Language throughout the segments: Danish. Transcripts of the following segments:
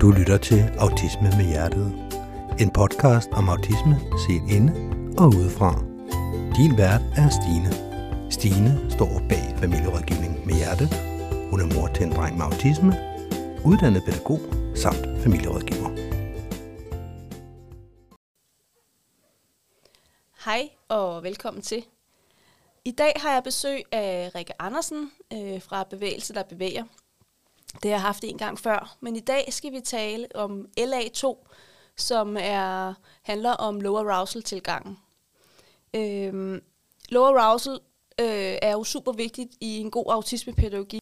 Du lytter til Autisme med Hjertet. En podcast om autisme set inde og udefra. Din vært er Stine. Stine står bag familierådgivning med hjerte. Hun er mor til en dreng med autisme, uddannet pædagog samt familierådgiver. Hej og velkommen til. I dag har jeg besøg af Rikke Andersen øh, fra Bevægelse, der bevæger. Det har jeg haft en gang før, men i dag skal vi tale om LA2, som er, handler om low arousal-tilgangen. Øhm, low arousal øh, er jo super vigtigt i en god autismepædagogik.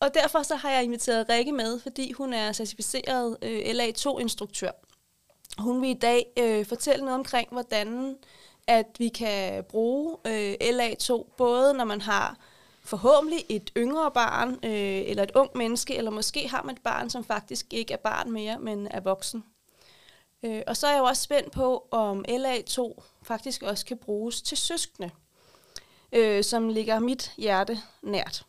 Og derfor så har jeg inviteret Rikke med, fordi hun er certificeret øh, LA2-instruktør. Hun vil i dag øh, fortælle noget omkring, hvordan at vi kan bruge øh, LA2, både når man har forhåbentlig et yngre barn, øh, eller et ung menneske, eller måske har man et barn, som faktisk ikke er barn mere, men er voksen. Øh, og så er jeg jo også spændt på, om LA2 faktisk også kan bruges til søskende, øh, som ligger mit hjerte nært.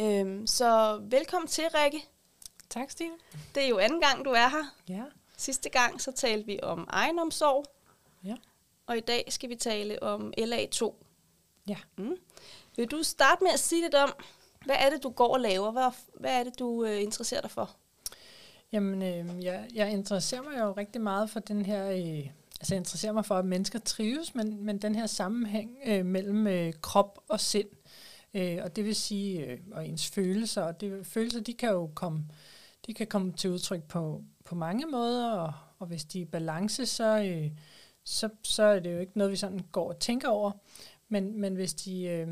Øh, så velkommen til, Rikke. Tak, Stine. Det er jo anden gang, du er her. Ja. Sidste gang så talte vi om egenomsorg, Ja. og i dag skal vi tale om LA2. Ja. Mm. Vil du starte med at sige lidt om, hvad er det, du går og laver? Hvad, hvad er det, du øh, interesserer dig for? Jamen, øh, jeg, jeg interesserer mig jo rigtig meget for den her... Øh, altså, jeg interesserer mig for, at mennesker trives, men, men den her sammenhæng øh, mellem øh, krop og sind. Øh, og det vil sige, øh, og ens følelser. Og det, følelser, de kan jo komme, de kan komme til udtryk på, på mange måder, og, og hvis de er i balance, så, øh, så, så er det jo ikke noget, vi sådan går og tænker over. Men, men hvis, de, øh,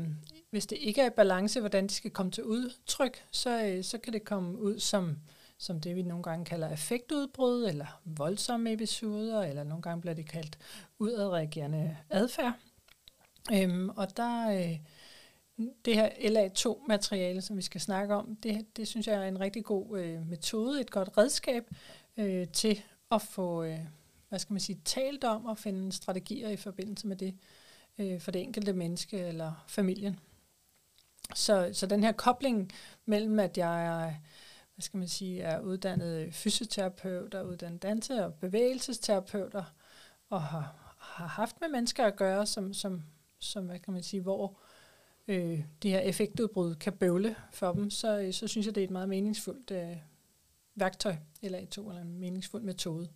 hvis det ikke er i balance, hvordan de skal komme til udtryk, så, øh, så kan det komme ud som, som det, vi nogle gange kalder affektudbrud, eller voldsomme episoder, eller nogle gange bliver det kaldt udadreagerende adfærd. Øhm, og der øh, det her LA2-materiale, som vi skal snakke om, det, det synes jeg er en rigtig god øh, metode, et godt redskab øh, til at få, øh, hvad skal man sige, talt om og finde strategier i forbindelse med det øh, for det enkelte menneske eller familien. Så, så den her kobling mellem, at jeg er, hvad skal man sige, er uddannet fysioterapeut og uddannet danse- og bevægelsesterapeut og har, har haft med mennesker at gøre, som, som, som hvad kan man sige, hvor øh, de her effektudbrud kan bøvle for dem, så, så synes jeg, det er et meget meningsfuldt øh, værktøj, eller et to, eller en meningsfuld metode.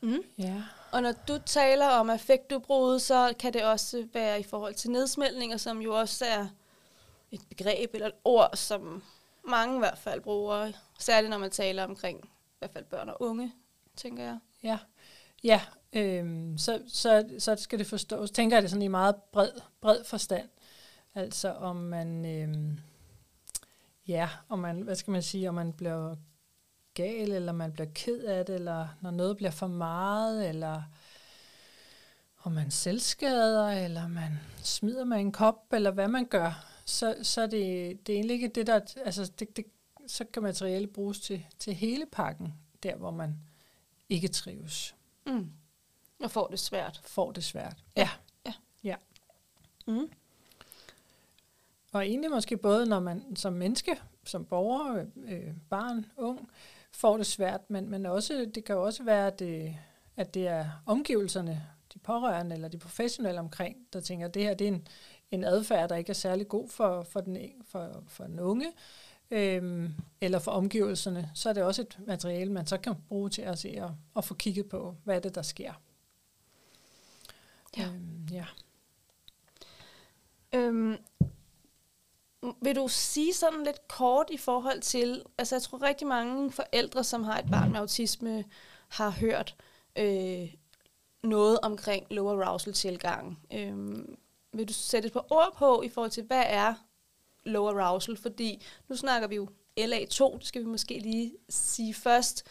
Mm. Ja. Og når du taler om affektudbrud, så kan det også være i forhold til nedsmeltninger, som jo også er et begreb eller et ord, som mange i hvert fald bruger, særligt når man taler omkring i hvert fald børn og unge, tænker jeg. Ja, ja øhm, så, så, så skal det forstås, tænker jeg det sådan i meget bred, bred forstand. Altså om man, øhm, ja, om man, hvad skal man sige, om man bliver gal, eller man bliver ked af det, eller når noget bliver for meget, eller om man selvskader, eller man smider med en kop, eller hvad man gør, så, så er det, det er egentlig ikke det, der... Altså, det, det, så kan materiale bruges til, til hele pakken, der hvor man ikke trives. Mm. Og får det svært. Får det svært. Ja. Ja. ja. Mm. Og egentlig måske både, når man som menneske, som borger, øh, barn, ung, får det svært, men, men også, det kan jo også være, at det, at det er omgivelserne, de pårørende eller de professionelle omkring, der tænker, at det her det er en, en adfærd, der ikke er særlig god for, for, den, for, for den unge, øhm, eller for omgivelserne, så er det også et materiale, man så kan bruge til at se og, og få kigget på, hvad er det, der sker. Ja. Øhm, ja. Øhm, vil du sige sådan lidt kort i forhold til, altså jeg tror rigtig mange forældre, som har et barn med autisme, har hørt øh, noget omkring low arousal tilgang. Øh, vil du sætte et par ord på i forhold til, hvad er low arousal? Fordi nu snakker vi jo LA2, det skal vi måske lige sige først.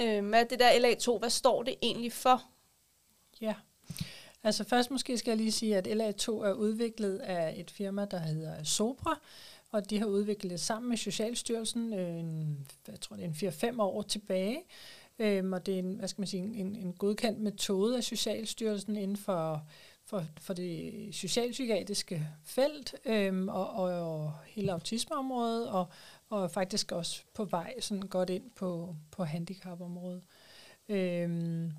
Øh, hvad er det der LA2, hvad står det egentlig for? Ja, altså først måske skal jeg lige sige, at LA2 er udviklet af et firma, der hedder Sobra, og de har udviklet det sammen med Socialstyrelsen, øh, en, jeg tror det er en 4-5 år tilbage, øhm, og det er en, hvad skal man sige, en, en godkendt metode af Socialstyrelsen inden for for, for det socialpsykiatriske felt øhm, og, og, og hele autismeområdet, og, og faktisk også på vej sådan godt ind på, på handicapområdet. Øhm,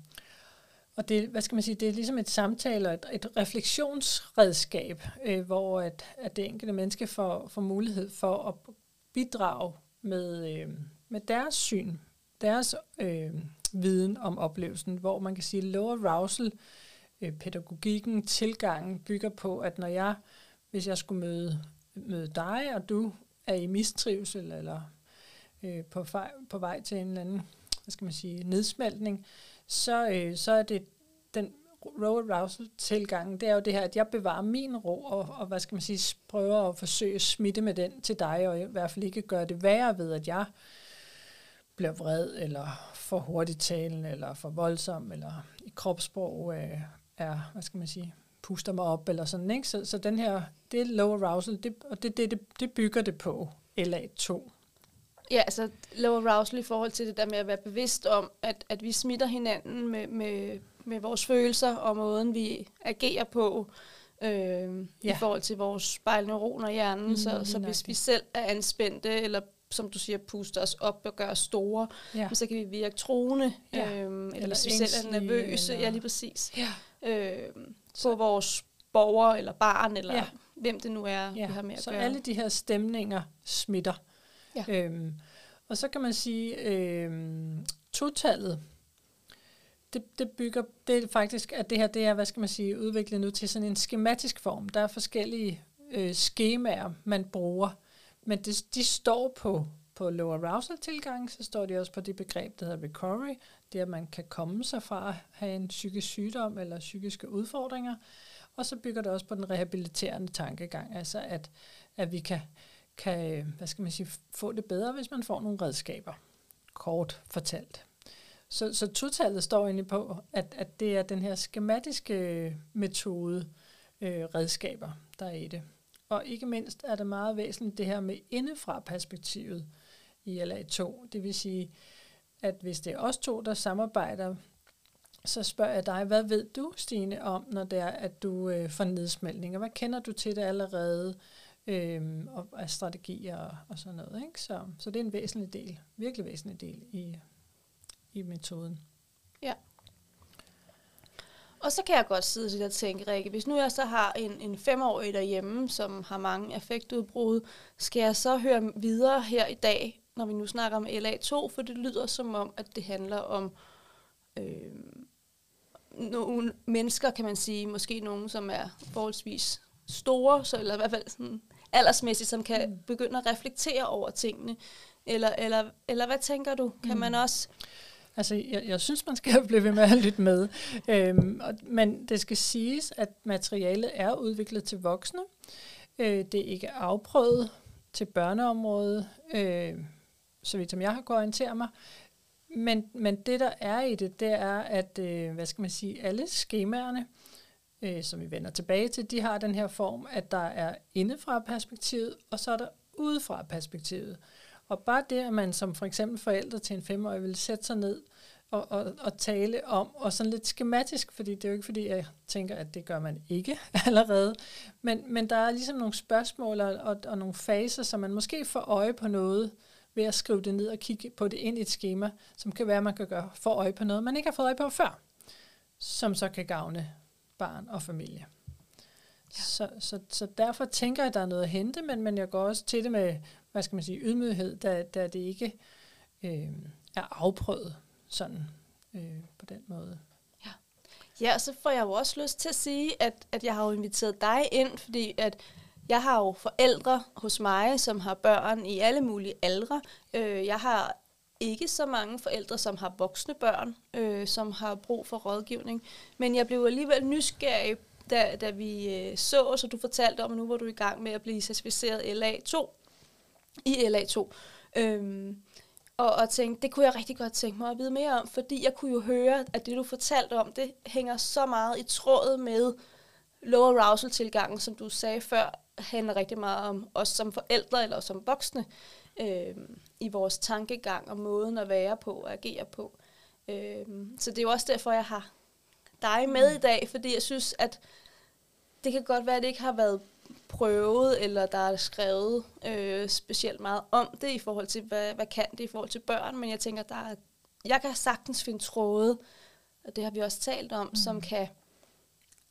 og det, hvad skal man sige, det er ligesom et samtale og et, et refleksionsredskab, øh, hvor at, at det enkelte menneske får, får mulighed for at bidrage med, øh, med deres syn, deres øh, viden om oplevelsen, hvor man kan sige, low arousal, øh, pædagogikken, tilgangen bygger på, at når jeg, hvis jeg skulle møde, møde dig, og du er i mistrivsel, eller øh, på, fej, på vej til en eller anden, hvad skal man sige, nedsmeltning, så, øh, så er det den row arousal tilgangen, det er jo det her, at jeg bevarer min ro, og, og hvad skal man sige, prøver at forsøge at smitte med den til dig, og i hvert fald ikke gøre det værre ved, at jeg bliver vred, eller for hurtigt talen, eller for voldsom, eller i kropssprog øh, er, hvad skal man sige, puster mig op, eller sådan, ikke? Så, så den her, det er low arousal, det, og det, det, det, det bygger det på, LA2. Ja, altså low arousal i forhold til det der med at være bevidst om, at, at vi smitter hinanden med, med, med vores følelser og måden, vi agerer på, øh, ja. i forhold til vores spejlneuroner i hjernen. Mm, så, så hvis vi selv er anspændte, eller som du siger, puster os op og gør os store, ja. så kan vi virke troende, ja. øh, eller, eller hvis vi selv er nervøse, eller... ja lige præcis, ja. øh, på vores borger eller barn, eller ja. hvem det nu er, ja. vi har med at så gøre. Så alle de her stemninger smitter. Ja. Øhm, og så kan man sige, øhm, totallet, det, det bygger, det er faktisk, at det her, det er, hvad skal man sige, udviklet nu til sådan en skematisk form. Der er forskellige øh, skemaer, man bruger, men det, de står på, på low arousal tilgang, så står de også på det begreb, der hedder recovery, det at man kan komme sig fra at have en psykisk sygdom eller psykiske udfordringer, og så bygger det også på den rehabiliterende tankegang, altså at, at vi kan kan hvad skal man sige, få det bedre, hvis man får nogle redskaber, kort fortalt. Så, så totallet står egentlig på, at, at det er den her skematiske øh, metode, øh, redskaber, der er i det. Og ikke mindst er det meget væsentligt det her med indefra perspektivet i LA2. Det vil sige, at hvis det er os to, der samarbejder, så spørger jeg dig, hvad ved du, Stine, om, når det er, at du øh, får nedsmeltninger? Hvad kender du til det allerede? Øhm, og af strategier og, og sådan noget. Ikke? Så, så det er en væsentlig del, virkelig væsentlig del i, i metoden. Ja. Og så kan jeg godt sidde og tænke, Rikke, hvis nu jeg så har en, en femårig derhjemme, som har mange affektudbrud, skal jeg så høre videre her i dag, når vi nu snakker om LA2, for det lyder som om, at det handler om øh, nogle mennesker, kan man sige, måske nogen, som er forholdsvis store, så, eller i hvert fald sådan aldersmæssigt, som kan mm. begynde at reflektere over tingene? Eller, eller, eller hvad tænker du? Kan mm. man også... Altså, jeg, jeg synes, man skal blive ved med at lytte med. Øhm, og, men det skal siges, at materialet er udviklet til voksne. Øh, det er ikke afprøvet til børneområdet, øh, så vidt som jeg har kunnet orientere mig. Men, men det, der er i det, det er, at øh, hvad skal man sige, alle skemaerne, øh, Øh, som vi vender tilbage til, de har den her form, at der er indefra perspektivet, og så er der udefra perspektivet. Og bare det, at man som for eksempel forældre til en femårig vil sætte sig ned og, og, og tale om, og sådan lidt skematisk, fordi det er jo ikke fordi, jeg tænker, at det gør man ikke allerede, men, men der er ligesom nogle spørgsmål og, og, og nogle faser, så man måske får øje på noget, ved at skrive det ned og kigge på det ind i et schema, som kan være, at man kan gøre, få øje på noget, man ikke har fået øje på før, som så kan gavne barn og familie. Ja. Så, så, så derfor tænker jeg, at der er noget at hente, men, men jeg går også til det med, hvad skal man sige, ydmyghed, da, da det ikke øh, er afprøvet sådan øh, på den måde. Ja. ja, og så får jeg jo også lyst til at sige, at, at jeg har jo inviteret dig ind, fordi at jeg har jo forældre hos mig, som har børn i alle mulige aldre. Øh, jeg har ikke så mange forældre, som har voksne børn, øh, som har brug for rådgivning. Men jeg blev alligevel nysgerrig, da, da vi øh, så, og du fortalte om, at nu var du i gang med at blive certificeret LA2, i LA2. Øhm, og, og tænkte, det kunne jeg rigtig godt tænke mig at vide mere om, fordi jeg kunne jo høre, at det du fortalte om, det hænger så meget i tråd med low arousal tilgangen, som du sagde før, handler rigtig meget om os som forældre eller som voksne øh, i vores tankegang og måden at være på og agere på. Øh, så det er jo også derfor, jeg har dig med i dag, fordi jeg synes, at det kan godt være, at det ikke har været prøvet, eller der er skrevet øh, specielt meget om det i forhold til, hvad, hvad kan det i forhold til børn, men jeg tænker, der er, jeg kan sagtens finde tråde, og det har vi også talt om, mm. som kan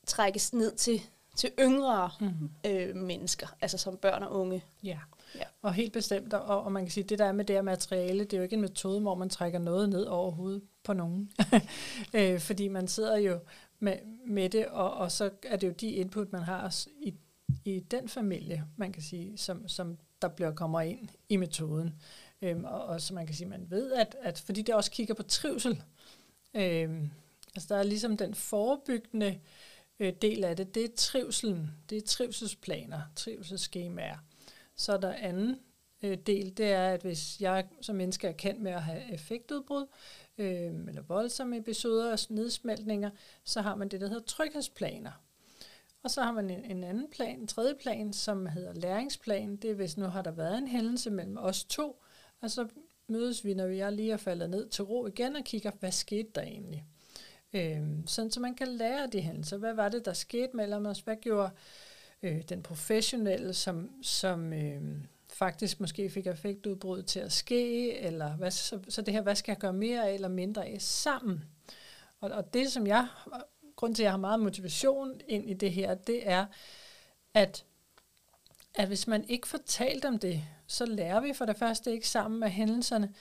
trækkes ned til, til yngre mm. øh, mennesker, altså som børn og unge. Ja. Ja. Og helt bestemt, og, og man kan sige, det der er med det her materiale, det er jo ikke en metode, hvor man trækker noget ned over hovedet på nogen. øh, fordi man sidder jo med, med det, og, og så er det jo de input, man har i, i den familie, man kan sige, som, som der bliver kommer ind i metoden. Øhm, og, og så man kan sige, man ved, at, at fordi det også kigger på trivsel, øhm, altså der er ligesom den forebyggende øh, del af det, det er trivselen, det er trivselsplaner, trivselsskemaer. Så er der anden øh, del, det er, at hvis jeg som menneske er kendt med at have effektudbrud, øh, eller voldsomme episoder og nedsmeltninger, så har man det, der hedder tryghedsplaner. Og så har man en, en anden plan, en tredje plan, som hedder læringsplan. Det er, hvis nu har der været en hændelse mellem os to, og så mødes vi, når vi lige er faldet ned til ro igen og kigger, hvad skete der egentlig? Øhm, sådan så man kan lære de hændelser. Hvad var det, der skete mellem os? Hvad gjorde øh, den professionelle, som, som øh, faktisk måske fik affektudbrud til at ske, eller hvad, så, så det her, hvad skal jeg gøre mere eller mindre af sammen? Og, og det, som jeg, grund til, at jeg har meget motivation ind i det her, det er, at, at hvis man ikke får talt om det, så lærer vi for det første ikke sammen med hændelserne,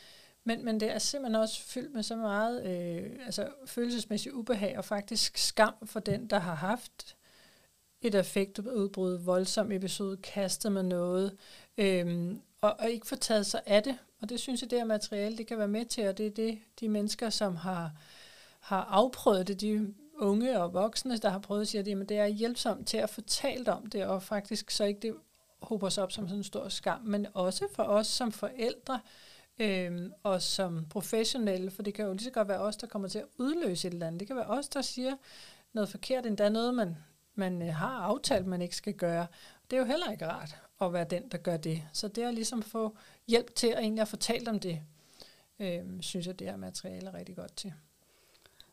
men, men det er simpelthen også fyldt med så meget øh, altså følelsesmæssig ubehag og faktisk skam for den, der har haft et affektudbrud, voldsom episode, kastet med noget, øhm, og, og ikke få taget sig af det. Og det synes jeg, det her materiale, det kan være med til, og det er det, de mennesker, som har, har afprøvet det, de unge og voksne, der har prøvet at sige, at det er hjælpsomt til at få talt om det, og faktisk så ikke det hober sig op som sådan en stor skam, men også for os som forældre, øhm, og som professionelle, for det kan jo lige så godt være os, der kommer til at udløse et eller andet. Det kan være os, der siger noget forkert, endda noget, man man øh, har aftalt, man ikke skal gøre. Det er jo heller ikke rart at være den, der gør det. Så det ligesom at få hjælp til at egentlig at fortælle om det, øh, synes jeg, det her materiale er rigtig godt til.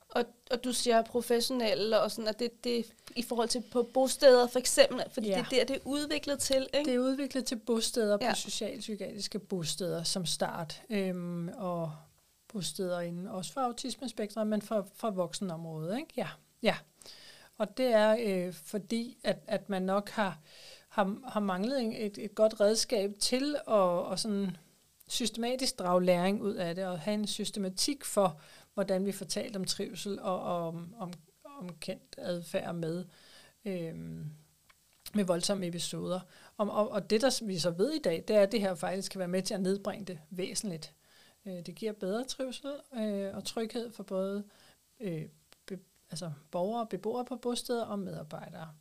Og, og du siger professionelle, og sådan, at det, det i forhold til på bosteder for eksempel, fordi ja. det er der, det er udviklet til, ikke? Det er udviklet til bosteder ja. på socialpsykiatriske bosteder som start, øhm, og bosteder inden, også for autismespektret, men for, for voksenområdet, ikke? Ja, ja. Og det er øh, fordi, at, at man nok har, har, har manglet et, et godt redskab til at, at sådan systematisk drage læring ud af det, og have en systematik for, hvordan vi fortalt om trivsel og, og om, om, om kendt adfærd med, øh, med voldsomme episoder. Og, og, og det, der vi så ved i dag, det er, at det her faktisk kan være med til at nedbringe det væsentligt. Øh, det giver bedre trivsel øh, og tryghed for både øh, altså borgere og beboere på bosteder og medarbejdere,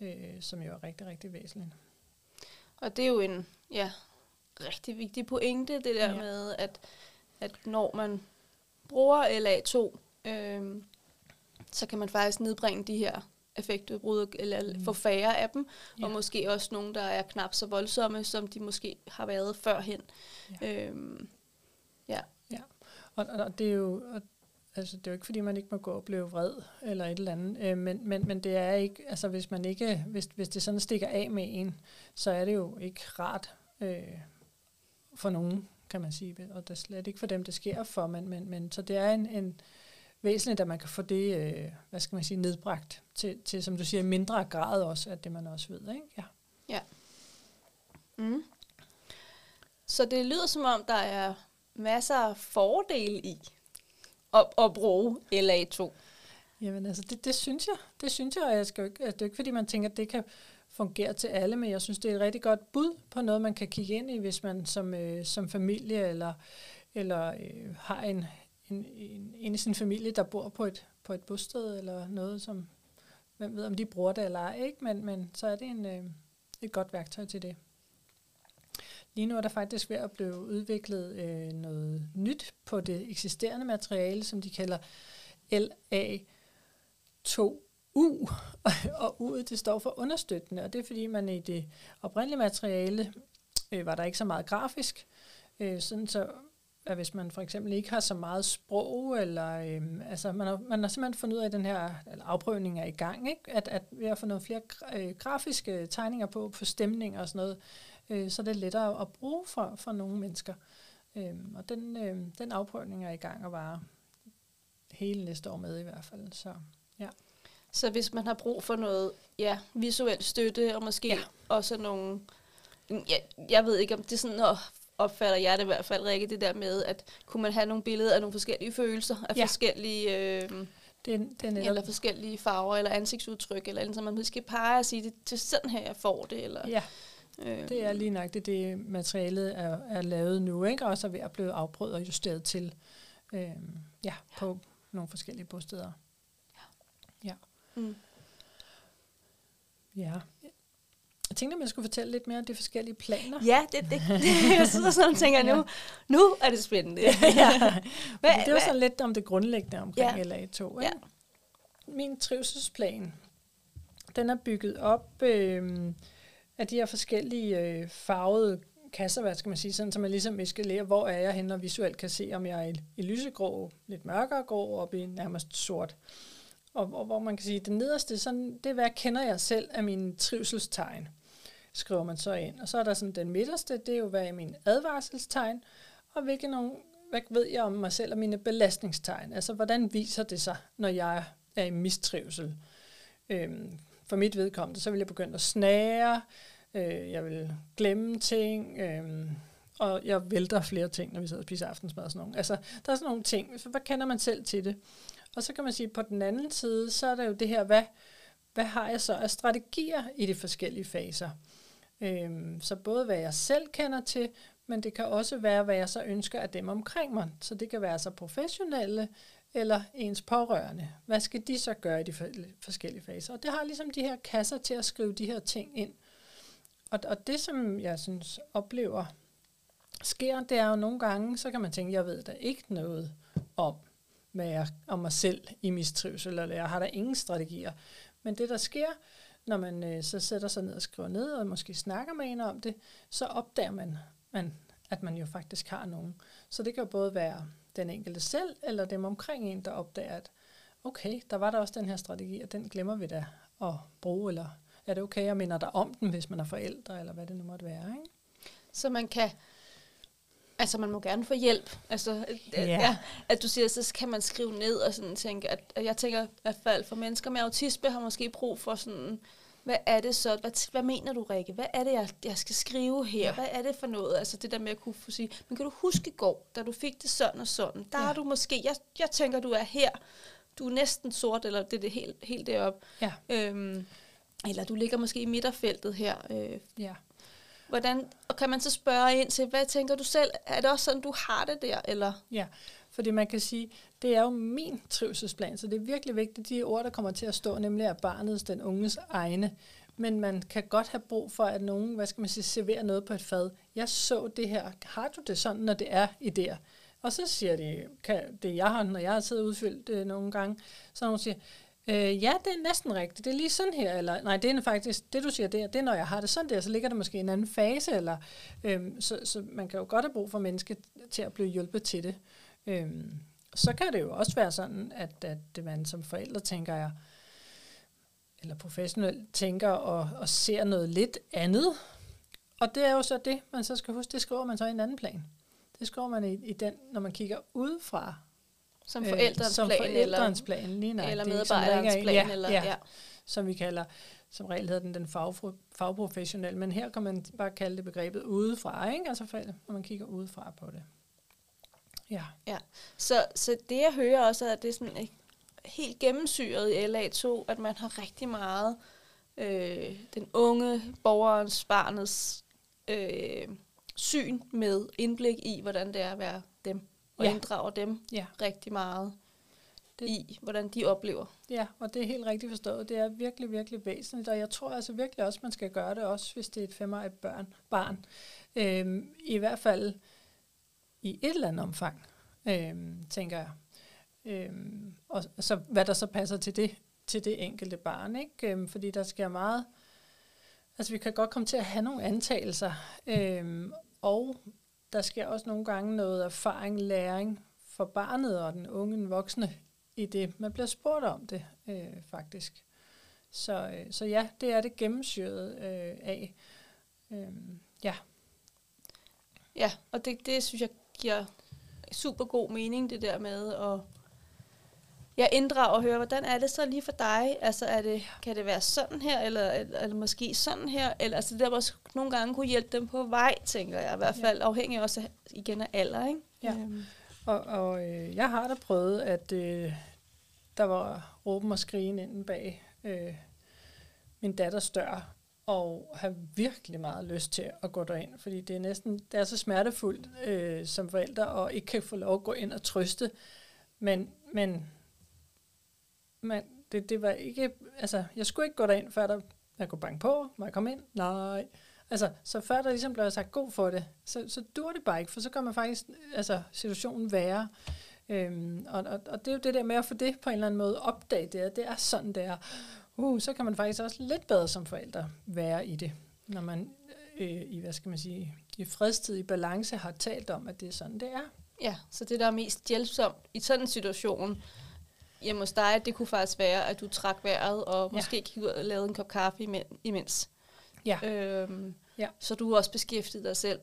øh, som jo er rigtig, rigtig væsentligt. Og det er jo en ja, rigtig vigtig pointe, det der ja. med, at, at når man bruger LA2, øh, så kan man faktisk nedbringe de her effektudbrud, eller mm. få færre af dem, ja. og måske også nogle, der er knap så voldsomme, som de måske har været førhen. Ja. Øhm, ja. ja. Og, og det er jo, og Altså, det er jo ikke, fordi man ikke må gå og blive vred eller et eller andet, øh, men, men, men det er ikke, altså hvis man ikke, hvis, hvis det sådan stikker af med en, så er det jo ikke rart øh, for nogen, kan man sige, og det er slet ikke for dem, det sker for, men, men, men så det er en, en væsentligt, at man kan få det, øh, hvad skal man sige, nedbragt til, til, som du siger, mindre grad også, at det man også ved, ikke? Ja. Ja. Mm. Så det lyder som om, der er masser af fordele i at, at bruge LA2? Jamen altså, det, det synes jeg. Det synes jeg, og jeg skal ikke, altså, det er ikke, fordi man tænker, at det kan fungere til alle, men jeg synes, det er et rigtig godt bud på noget, man kan kigge ind i, hvis man som, øh, som familie eller, eller øh, har en, en, en, en i sin familie, der bor på et, på et bosted eller noget, som hvem ved, om de bruger det eller ej, ikke? Men, men så er det en, øh, et godt værktøj til det. Lige nu er der faktisk ved at blive udviklet øh, noget nyt på det eksisterende materiale, som de kalder LA2U, og U'et det står for understøttende, og det er fordi man i det oprindelige materiale øh, var der ikke så meget grafisk, øh, sådan så at hvis man for eksempel ikke har så meget sprog, eller øhm, altså man har, man har simpelthen fundet ud af, at den her eller afprøvning er i gang, ikke? At, at ved at få noget flere øh, grafiske tegninger på, på stemning og sådan noget, øh, så er det lettere at bruge for, for nogle mennesker. Øhm, og den, øh, den afprøvning er i gang og var hele næste år med i hvert fald. Så, ja. Så hvis man har brug for noget ja, visuel støtte, og måske ja. også nogle... Ja, jeg ved ikke, om det er sådan, at opfatter jeg det i hvert fald, Rikke, det der med, at kunne man have nogle billeder af nogle forskellige følelser, af ja. forskellige... Øh, det, det er netop. eller forskellige farver, eller ansigtsudtryk, eller andet, så man måske pege og sige, det til sådan her, jeg får det, eller... Ja, øh, det er lige nok det, materialet er, er lavet nu, ikke? og så er ved at blive afprøvet og justeret til, øh, ja, på nogle forskellige bosteder. Ja. Ja. Mm. Ja. Jeg tænkte, at jeg skulle fortælle lidt mere om de forskellige planer. Ja, det, det, det jeg sidder sådan og tænker, nu, nu er det spændende. ja. Hvad, det var så lidt om det grundlæggende omkring ja. LA2. Ikke? Ja. Min trivselsplan, den er bygget op øh, af de her forskellige øh, farvede kasser, hvad skal man sige, sådan, så man ligesom skal hvor er jeg henne, og visuelt kan se, om jeg er i, i lysegrå, lidt mørkere grå, og i nærmest sort. Og, og hvor man kan sige, det nederste, sådan, det er, hvad jeg kender jeg selv af mine trivselstegn skriver man så ind. Og så er der sådan den midterste, det er jo, hvad er mine advarselstegn, og hvilke nogle, hvad ved jeg om mig selv og mine belastningstegn. Altså, hvordan viser det sig, når jeg er i mistrivsel? Øhm, for mit vedkommende, så vil jeg begynde at snære, øh, jeg vil glemme ting, øh, og jeg vælter flere ting, når vi sidder og spiser aftensmad og sådan noget. Altså, der er sådan nogle ting. Hvad kender man selv til det? Og så kan man sige, på den anden side, så er der jo det her, hvad, hvad har jeg så af strategier i de forskellige faser? Øhm, så både hvad jeg selv kender til, men det kan også være, hvad jeg så ønsker af dem omkring mig. Så det kan være så professionelle eller ens pårørende. Hvad skal de så gøre i de forskellige faser? Og det har ligesom de her kasser til at skrive de her ting ind. Og, og det, som jeg synes oplever sker, det er jo nogle gange, så kan man tænke, jeg ved da ikke noget om, hvad jeg, om mig selv i mistrivsel, eller jeg har der ingen strategier. Men det, der sker, når man øh, så sætter sig ned og skriver ned, og måske snakker med en om det, så opdager man, man, at man jo faktisk har nogen. Så det kan jo både være den enkelte selv, eller dem omkring en, der opdager, at okay, der var der også den her strategi, og den glemmer vi da at bruge, eller er det okay, at minder dig om den, hvis man er forældre, eller hvad det nu måtte være. Ikke? Så man kan Altså, man må gerne få hjælp. Altså, yeah. ja, at du siger, så kan man skrive ned og sådan tænke, at, at jeg tænker i hvert fald for mennesker med autisme har måske brug for sådan, hvad er det så, hvad, hvad mener du, Rikke? Hvad er det, jeg, jeg skal skrive her? Ja. Hvad er det for noget? Altså det der med at kunne få sige, men kan du huske i går, da du fik det sådan og sådan? Der ja. er du måske, jeg, jeg tænker, du er her. Du er næsten sort, eller det er det helt, helt deroppe. Ja. Øhm, eller du ligger måske i midterfeltet her. Øh, ja. Hvordan, og kan man så spørge ind til, hvad tænker du selv? Er det også sådan, du har det der? Eller? Ja, fordi man kan sige, det er jo min trivselsplan, så det er virkelig vigtigt, de ord, der kommer til at stå, nemlig er barnets, den unges egne. Men man kan godt have brug for, at nogen, hvad skal man sige, serverer noget på et fad. Jeg så det her. Har du det sådan, når det er idéer? Og så siger de, kan, det jeg har, når jeg har siddet udfyldt øh, nogle gange, så nogen siger, Øh, ja, det er næsten rigtigt. Det er lige sådan her. Eller, nej, det er faktisk, det du siger, det er, det er, når jeg har det sådan der, så ligger der måske i en anden fase. Eller, øh, så, så man kan jo godt have brug for mennesker til at blive hjulpet til det. Øhm, så kan det jo også være sådan, at, at man som forældre tænker jeg, eller professionelt tænker og, og ser noget lidt andet. Og det er jo så det, man så skal huske, det skriver man så i en anden plan. Det skriver man i, i den, når man kigger udefra som forældrens øh, som plan, forældrens eller, plan, lige nej, eller medarbejderens plan. Ja, eller, ja, ja. Som vi kalder, som regel hedder den den fag, fagprofessionel, men her kan man bare kalde det begrebet udefra, ikke? altså forældre, når man kigger udefra på det. Ja. ja. Så, så det jeg hører også, er, at det er sådan helt gennemsyret i LA2, at man har rigtig meget øh, den unge borgerens, barnets øh, syn med indblik i, hvordan det er at være dem og ja. inddrager dem ja. rigtig meget det, i, hvordan de oplever. Ja, og det er helt rigtigt forstået. Det er virkelig, virkelig væsentligt, og jeg tror altså virkelig også, man skal gøre det også, hvis det er et femårigt børn, barn. Øhm, I hvert fald i et eller andet omfang, øh, tænker jeg. Øh, og så hvad der så passer til det, til det enkelte barn, ikke? Øh, fordi der sker meget... Altså, vi kan godt komme til at have nogle antagelser, øh, og der sker også nogle gange noget erfaring, læring for barnet og den unge den voksne i det. Man bliver spurgt om det, øh, faktisk. Så, øh, så ja, det er det gennemsyret øh, af. Øh, ja. Ja, og det, det synes jeg giver super god mening, det der med at jeg inddrager og hører, hvordan er det så lige for dig? Altså, er det, kan det være sådan her, eller, eller, eller måske sådan her? Eller, altså, det der også nogle gange kunne hjælpe dem på vej, tænker jeg i hvert fald, ja. afhængig også af, igen af alder, ikke? Ja. Øhm. Og, og øh, jeg har da prøvet, at øh, der var råben og skrigen inden bag øh, min datters dør, og have virkelig meget lyst til at gå derind, fordi det er næsten det er så smertefuldt øh, som forældre, og ikke kan få lov at gå ind og trøste. Men, men, men det, det var ikke, altså, jeg skulle ikke gå derind, før der, jeg kunne banke på, må jeg komme ind? Nej. Altså, så før der ligesom blev sagt god for det, så, så dur det bare ikke, for så gør man faktisk altså, situationen værre. Øhm, og, og, og det er jo det der med at få det på en eller anden måde opdaget, det er, det er sådan, det er uh, så kan man faktisk også lidt bedre som forældre være i det, når man øh, i, hvad skal man sige, i fredstid, i balance har talt om, at det er sådan, det er. Ja, så det, der er mest hjælpsomt i sådan en situation, hjemme hos dig, det kunne faktisk være, at du trak vejret, og ja. måske gik ud og lavede en kop kaffe imens. Ja. Øhm, ja. Så du også beskæftiget dig selv.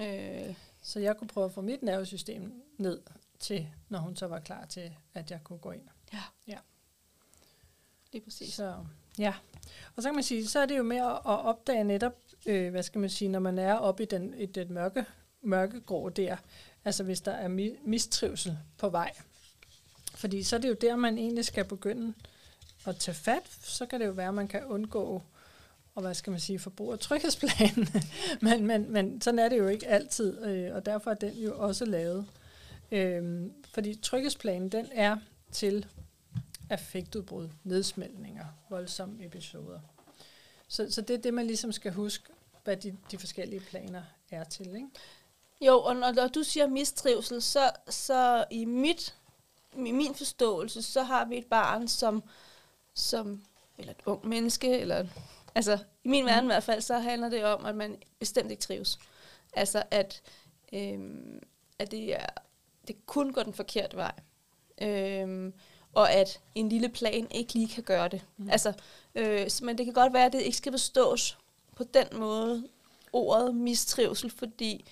Øh. Så jeg kunne prøve at få mit nervesystem ned til, når hun så var klar til, at jeg kunne gå ind. Ja. Ja. Lige præcis. Så, ja. Og så kan man sige, så er det jo med at, at opdage netop, øh, hvad skal man sige, når man er oppe i den, i den mørke, mørkegrå der, altså hvis der er mi- mistrivsel på vej. Fordi så er det jo der, man egentlig skal begynde at tage fat. Så kan det jo være, at man kan undgå og hvad skal man sige, forbrug af tryghedsplanen. men, men, men sådan er det jo ikke altid, øh, og derfor er den jo også lavet. Øh, fordi tryghedsplanen, den er til affektudbrud, nedsmeltninger, voldsomme episoder. Så, så det er det, man ligesom skal huske, hvad de, de forskellige planer er til. Ikke? Jo, og når, når du siger mistrivsel, så, så i mit i min forståelse, så har vi et barn, som, som eller et ung menneske, eller altså i min verden i hvert fald, så handler det om, at man bestemt ikke trives. Altså at, øhm, at det, er, det kun går den forkerte vej. Øhm, og at en lille plan ikke lige kan gøre det. Mm. Altså, øh, men det kan godt være, at det ikke skal forstås på den måde, ordet mistrivsel, fordi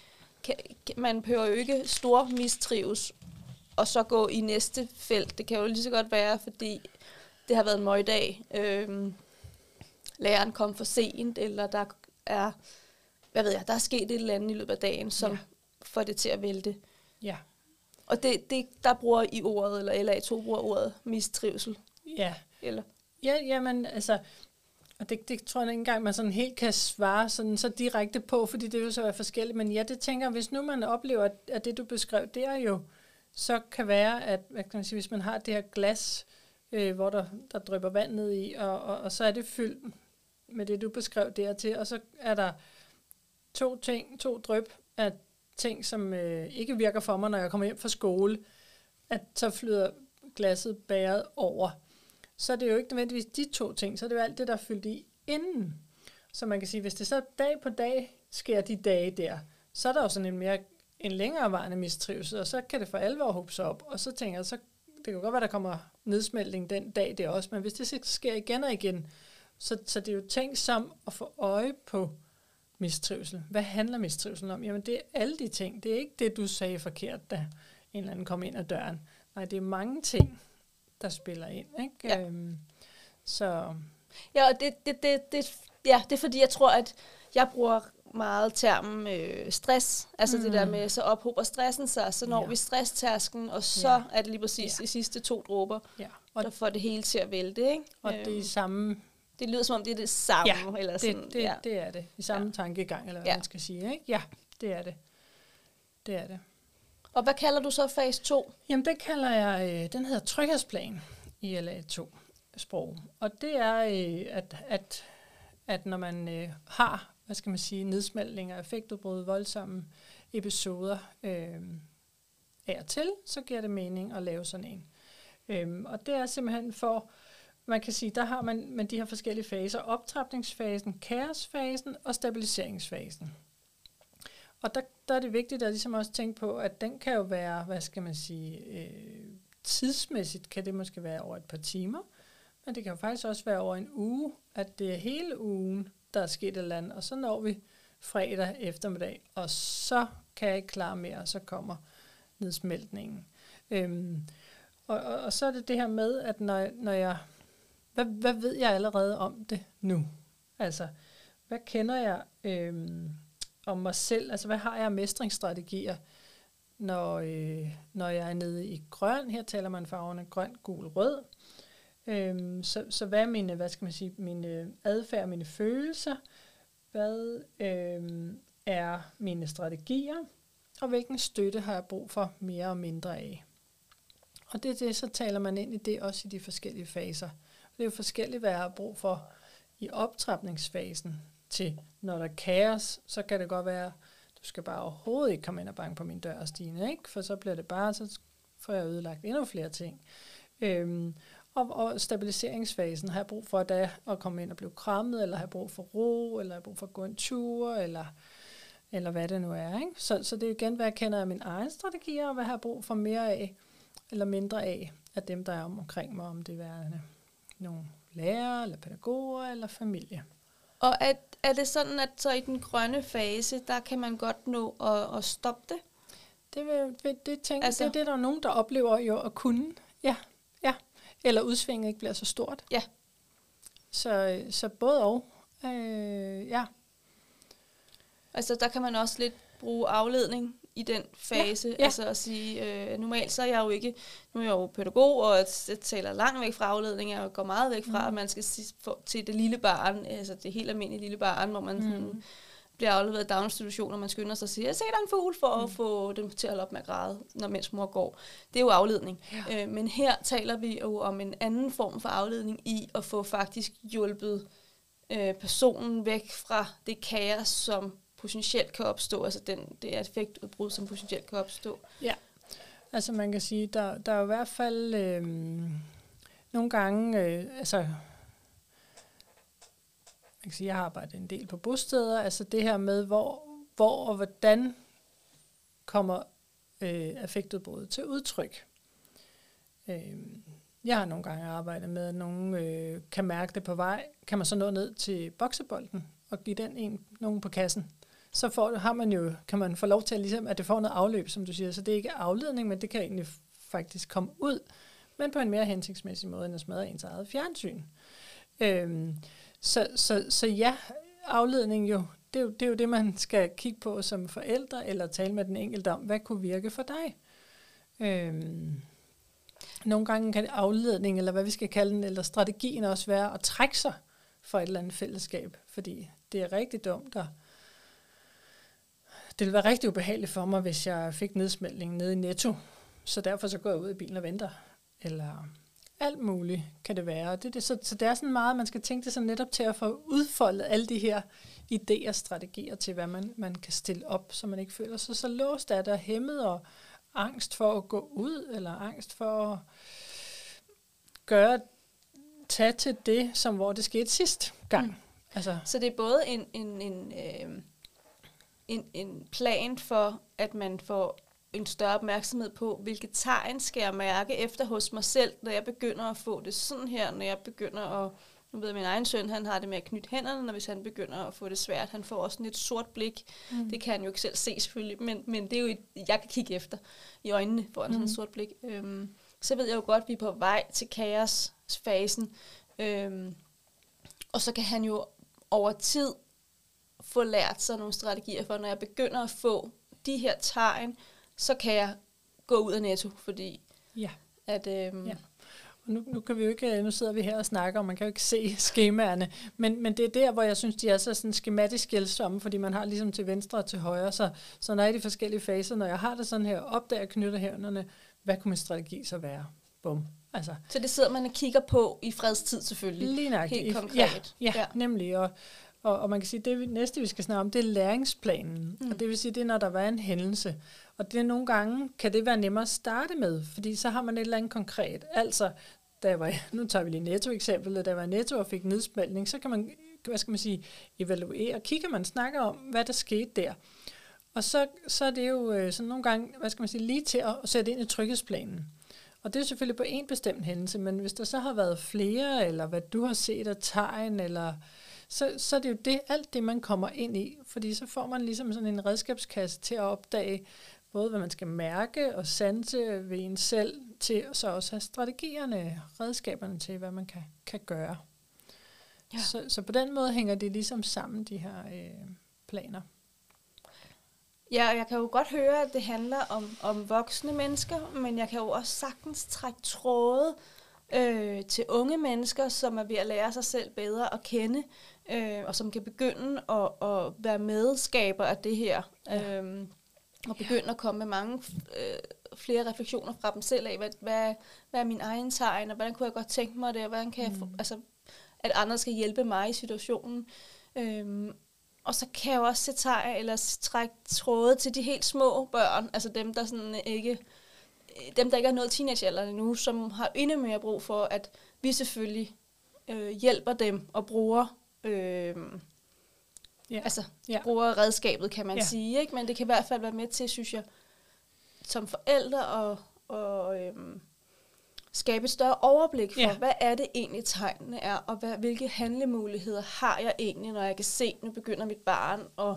kan, man behøver jo ikke stor mistrives, og så gå i næste felt. Det kan jo lige så godt være, fordi det har været en møgdag. Øh, læreren kom for sent, eller der er, hvad ved jeg, der er sket et eller andet i løbet af dagen, som ja. får det til at vælte. Ja. Og det, det, der bruger I ordet, eller LA2 bruger ordet mistrivsel. Ja. Eller? Ja, jamen, altså, og det, det tror jeg ikke engang, man sådan helt kan svare sådan så direkte på, fordi det jo så er forskelligt. Men ja, det tænker hvis nu man oplever, at det du beskrev, det er jo, så kan være, at hvad kan man sige, hvis man har det her glas, øh, hvor der, der drypper vand ned i, og, og, og så er det fyldt med det, du beskrev dertil, og så er der to ting, to dryp af ting, som øh, ikke virker for mig, når jeg kommer hjem fra skole, at så flyder glasset bæret over. Så er det jo ikke nødvendigvis de to ting, så er det jo alt det, der er fyldt i inden. Så man kan sige, hvis det så dag på dag sker de dage der, så er der jo sådan en mere en længerevarende mistrivsel, og så kan det for alvor håbe sig op. Og så tænker jeg, så det kan godt være, der kommer nedsmeltning den dag det også, men hvis det sker igen og igen, så, så det er jo tænkt som at få øje på mistrivsel. Hvad handler mistrivsel om? Jamen, det er alle de ting. Det er ikke det, du sagde forkert, da en eller anden kom ind ad døren. Nej, det er mange ting, der spiller ind. Ikke? Ja. Øhm, så... Ja, og det, det, det, det, ja, det er fordi, jeg tror, at jeg bruger meget termen øh, stress. Altså mm. det der mm. med, så ophober stressen sig, så når ja. vi stresstærsken, og så ja. er det lige præcis ja. de sidste to dråber, ja. og der får det hele til at vælte. Ikke? Og øhm. det er øhm. samme det lyder som om, det er det samme. Ja, eller sådan, det, det, ja. det er det. I samme ja. tankegang, eller hvad ja. man skal sige. Ikke? Ja, det er det. Det er det. Og hvad kalder du så fase 2? Jamen, det kalder jeg, øh, den hedder tryghedsplan i LA2-sprog. Og det er, øh, at, at, at når man øh, har, hvad skal man sige, nedsmeltninger, effektudbrud, voldsomme episoder øh, af og til, så giver det mening at lave sådan en. Øh, og det er simpelthen for man kan sige, der har man man de her forskellige faser, optrapningsfasen, kaosfasen og stabiliseringsfasen. og der, der er det vigtigt at ligesom også tænke på, at den kan jo være, hvad skal man sige, øh, tidsmæssigt kan det måske være over et par timer, men det kan jo faktisk også være over en uge, at det er hele ugen, der er sket et eller andet, og så når vi fredag eftermiddag, og så kan jeg ikke klare mere, og så kommer nedsmeltningen. Øhm, og, og, og så er det det her med, at når, når jeg, hvad, hvad ved jeg allerede om det nu? Altså, hvad kender jeg øh, om mig selv? Altså, hvad har jeg af mestringsstrategier, når, øh, når jeg er nede i grøn? Her taler man farverne grøn, gul, rød. Øh, så, så hvad er mine, hvad skal man sige, mine adfærd, mine følelser? Hvad øh, er mine strategier? Og hvilken støtte har jeg brug for mere og mindre af? Og det er det, så taler man ind i det også i de forskellige faser. Det er jo forskelligt, hvad jeg har brug for i optrapningsfasen til, når der er kaos, så kan det godt være, du skal bare overhovedet ikke komme ind og banke på min dør, Stine, ikke? for så bliver det bare, så får jeg ødelagt endnu flere ting. Øhm, og, og stabiliseringsfasen har jeg brug for da at komme ind og blive krammet, eller har jeg brug for ro, eller har jeg brug for at gå en tur, eller, eller hvad det nu er. Ikke? Så, så det er igen, hvad jeg kender af min egen strategier, og hvad jeg har brug for mere af, eller mindre af, af dem, der er omkring mig, om det værende nogle lærere, eller pædagoger, eller familie. Og er, er det sådan, at så i den grønne fase, der kan man godt nå at, at stoppe det? Det, vil, det, tænker, altså, det, det er der nogen, der oplever jo at kunne. Ja, ja. Eller udsvinget ikke bliver så stort. Ja. Så, så både og. Øh, ja. Altså der kan man også lidt bruge afledning i den fase. Ja, ja. Altså at sige, øh, normalt så er jeg jo ikke, nu er jeg jo pædagog, og jeg taler langt væk fra afledning, og går meget væk fra, mm. at man skal få til det lille barn, altså det helt almindelige lille barn, hvor man mm. sådan, bliver afleveret i daginstitution, og man skynder sig og siger, jeg ser der en fugl for mm. at få dem til at holde op med at græde, når mens mor går. Det er jo afledning. Ja. Øh, men her taler vi jo om en anden form for afledning i at få faktisk hjulpet øh, personen væk fra det kaos, som potentielt kan opstå, altså den, det effektudbrud, som potentielt kan opstå. Ja, altså man kan sige, der, der er i hvert fald øh, nogle gange, øh, altså man kan sige, jeg har arbejdet en del på bosteder, altså det her med, hvor, hvor og hvordan kommer øh, affektudbruddet til udtryk. Øh, jeg har nogle gange arbejdet med, at nogen øh, kan mærke det på vej. Kan man så nå ned til boksebolden og give den en nogen på kassen? Så får, har man jo, kan man få lov til, at, ligesom, at det får noget afløb, som du siger. Så det er ikke afledning, men det kan egentlig faktisk komme ud, men på en mere hensigtsmæssig måde, end at smadre ens eget fjernsyn. Øhm, så, så, så ja, afledning jo det, er jo, det er jo det, man skal kigge på som forældre, eller tale med den enkelte om, hvad kunne virke for dig. Øhm, nogle gange kan afledning, eller hvad vi skal kalde den, eller strategien også være at trække sig fra et eller andet fællesskab, fordi det er rigtig dumt at det ville være rigtig ubehageligt for mig, hvis jeg fik nedsmeltning nede i Netto. Så derfor så går jeg ud i bilen og venter. Eller alt muligt kan det være. Det, det, så, så det er sådan meget, man skal tænke det sådan netop til at få udfoldet alle de her idéer og strategier til, hvad man, man kan stille op, så man ikke føler sig så låst af det og hæmmet og angst for at gå ud, eller angst for at gøre, tage til det, som hvor det skete sidst gang. Mm. Altså. Så det er både en, en, en øh en, en plan for, at man får en større opmærksomhed på, hvilke tegn skal jeg mærke efter hos mig selv, når jeg begynder at få det sådan her, når jeg begynder at, nu ved jeg, min egen søn, han har det med at knytte hænderne, når hvis han begynder at få det svært, han får også et sort blik, mm. det kan han jo ikke selv se selvfølgelig, men, men det er jo, et, jeg kan kigge efter i øjnene, får han mm. sådan et mm. sort blik. Øhm, så ved jeg jo godt, at vi er på vej til kaosfasen, øhm, og så kan han jo over tid få lært sig nogle strategier for, når jeg begynder at få de her tegn, så kan jeg gå ud af netto, fordi ja. at... Øhm, ja. Og nu, nu kan vi jo ikke, nu sidder vi her og snakker, og man kan jo ikke se skemaerne, men, men det er der, hvor jeg synes, de er så sådan skematisk hjælpsomme, fordi man har ligesom til venstre og til højre, så, så når jeg er i de forskellige faser, når jeg har det sådan her, opdager knytter hænderne, hvad kunne min strategi så være? Bum. Altså. Så det sidder man og kigger på i fredstid selvfølgelig. Lige nok. Helt konkret. Ja, ja, ja, nemlig. Og, og, og man kan sige, det næste, vi skal snakke om, det er læringsplanen. Mm. Og det vil sige, det er, når der var en hændelse. Og det er nogle gange, kan det være nemmere at starte med, fordi så har man et eller andet konkret. Altså, da jeg var, nu tager vi lige netto-eksemplet, da jeg var netto og fik nedsmeltning, så kan man, hvad skal man sige, evaluere, kigger man, snakker om, hvad der skete der. Og så, så er det jo øh, sådan nogle gange, hvad skal man sige, lige til at sætte ind i tryghedsplanen. Og det er selvfølgelig på en bestemt hændelse, men hvis der så har været flere, eller hvad du har set af tegn, eller så, så er det jo det, alt det, man kommer ind i. Fordi så får man ligesom sådan en redskabskasse til at opdage, både hvad man skal mærke og sanse ved en selv, til så også have strategierne, redskaberne til, hvad man kan, kan gøre. Ja. Så, så på den måde hænger det ligesom sammen, de her øh, planer. Ja, jeg kan jo godt høre, at det handler om, om voksne mennesker, men jeg kan jo også sagtens trække tråde øh, til unge mennesker, som er ved at lære sig selv bedre at kende, øh, og som kan begynde at, at være medskaber af det her. Ja. Øh, og begynde at komme med mange øh, flere refleksioner fra dem selv af, hvad, hvad, hvad er min egen tegn, og hvordan kunne jeg godt tænke mig det, og hvordan kan mm. jeg få, altså, at andre skal hjælpe mig i situationen. Øhm, og så kan jeg jo også sætte tegn, eller trække tråde til de helt små børn, altså dem, der sådan ikke dem, der ikke er nået teenagealderen endnu, som har endnu mere brug for, at vi selvfølgelig øh, hjælper dem og bruger øh, ja. altså ja. bruger redskabet, kan man ja. sige. Ikke? Men det kan i hvert fald være med til, synes jeg, som forældre og, og øhm, skabe et større overblik for, ja. hvad er det egentlig tegnene er, og hvad, hvilke handlemuligheder har jeg egentlig, når jeg kan se, nu begynder mit barn at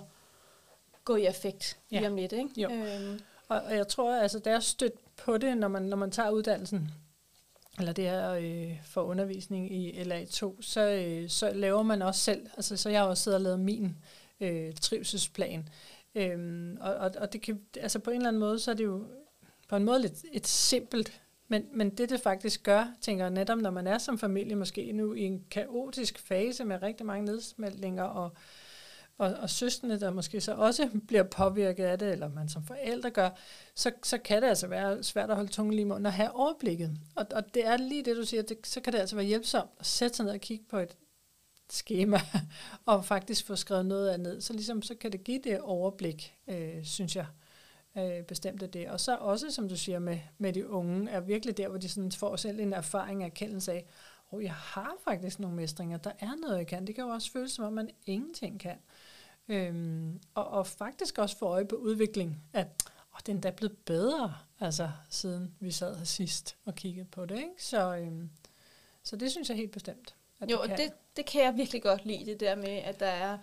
gå i effekt ja. lige om lidt. Ikke? Jo. Øhm. Og, og jeg tror, altså, der er stødt på det, når man, når man tager uddannelsen, eller det er øh, for undervisning i LA2, så, øh, så laver man også selv, altså så jeg har også siddet og lavet min øh, trivselsplan, øhm, og, og, og det kan, altså på en eller anden måde, så er det jo på en måde lidt et simpelt, men, men det det faktisk gør, tænker jeg netop, når man er som familie måske nu i en kaotisk fase med rigtig mange nedsmeltninger og og, og søsterne, der måske så også bliver påvirket af det, eller man som forældre gør, så, så kan det altså være svært at holde tungen lige munden og have overblikket. Og, og det er lige det, du siger, det, så kan det altså være hjælpsomt at sætte sig ned og kigge på et schema, og faktisk få skrevet noget af ned. Så ligesom så kan det give det overblik, øh, synes jeg øh, bestemt af det. Og så også, som du siger, med, med de unge, er virkelig der, hvor de sådan får selv en erfaring af erkendelse af, oh, jeg har faktisk nogle mestringer, der er noget, jeg kan. Det kan jo også føles som om, man ingenting kan. Øhm, og, og faktisk også få øje på udvikling, at åh, det er endda blevet bedre, altså siden vi sad her sidst og kiggede på det. Ikke? Så, øhm, så det synes jeg helt bestemt. At jo, det, kan. det, det kan jeg virkelig godt lide, det der med, at der er,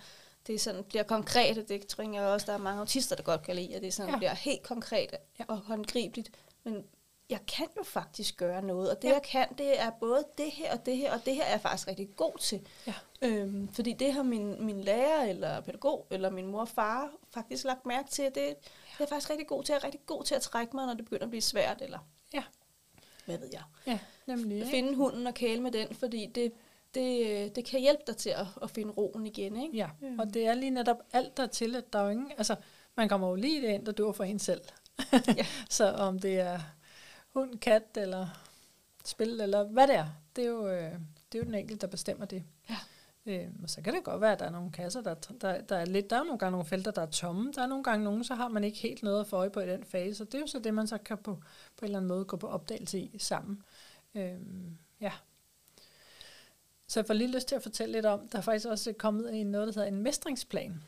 det sådan bliver konkret, og det tror jeg også, der er mange autister, der godt kan lide, at det sådan ja. bliver helt konkret ja. og håndgribeligt. Men jeg kan jo faktisk gøre noget, og det ja. jeg kan, det er både det her og det her, og det her er jeg faktisk rigtig god til. Ja. Øhm, fordi det har min, min lærer, eller pædagog, eller min mor og far faktisk lagt mærke til, det, det er jeg faktisk rigtig god til. Jeg er rigtig god til at trække mig, når det begynder at blive svært, eller ja. hvad ved jeg. Ja, nemlig. At finde hunden og kæle med den, fordi det, det, det kan hjælpe dig til at, at finde roen igen. Ikke? Ja, øhm. og det er lige netop alt der til, at der er ingen, altså man kommer jo lige det ind, der dur for en selv. ja. så om det er hund, kat eller spil, eller hvad det er. Det er jo, øh, det er jo den enkelte, der bestemmer det. Ja. Øh, og så kan det godt være, at der er nogle kasser, der, der, der er lidt, der er nogle gange nogle felter, der er tomme. Der er nogle gange nogen, så har man ikke helt noget at få øje på i den fase. Og det er jo så det, man så kan på, på en eller anden måde gå på opdagelse i sammen. Øh, ja. Så jeg får lige lyst til at fortælle lidt om, der er faktisk også kommet en noget, der hedder en mestringsplan.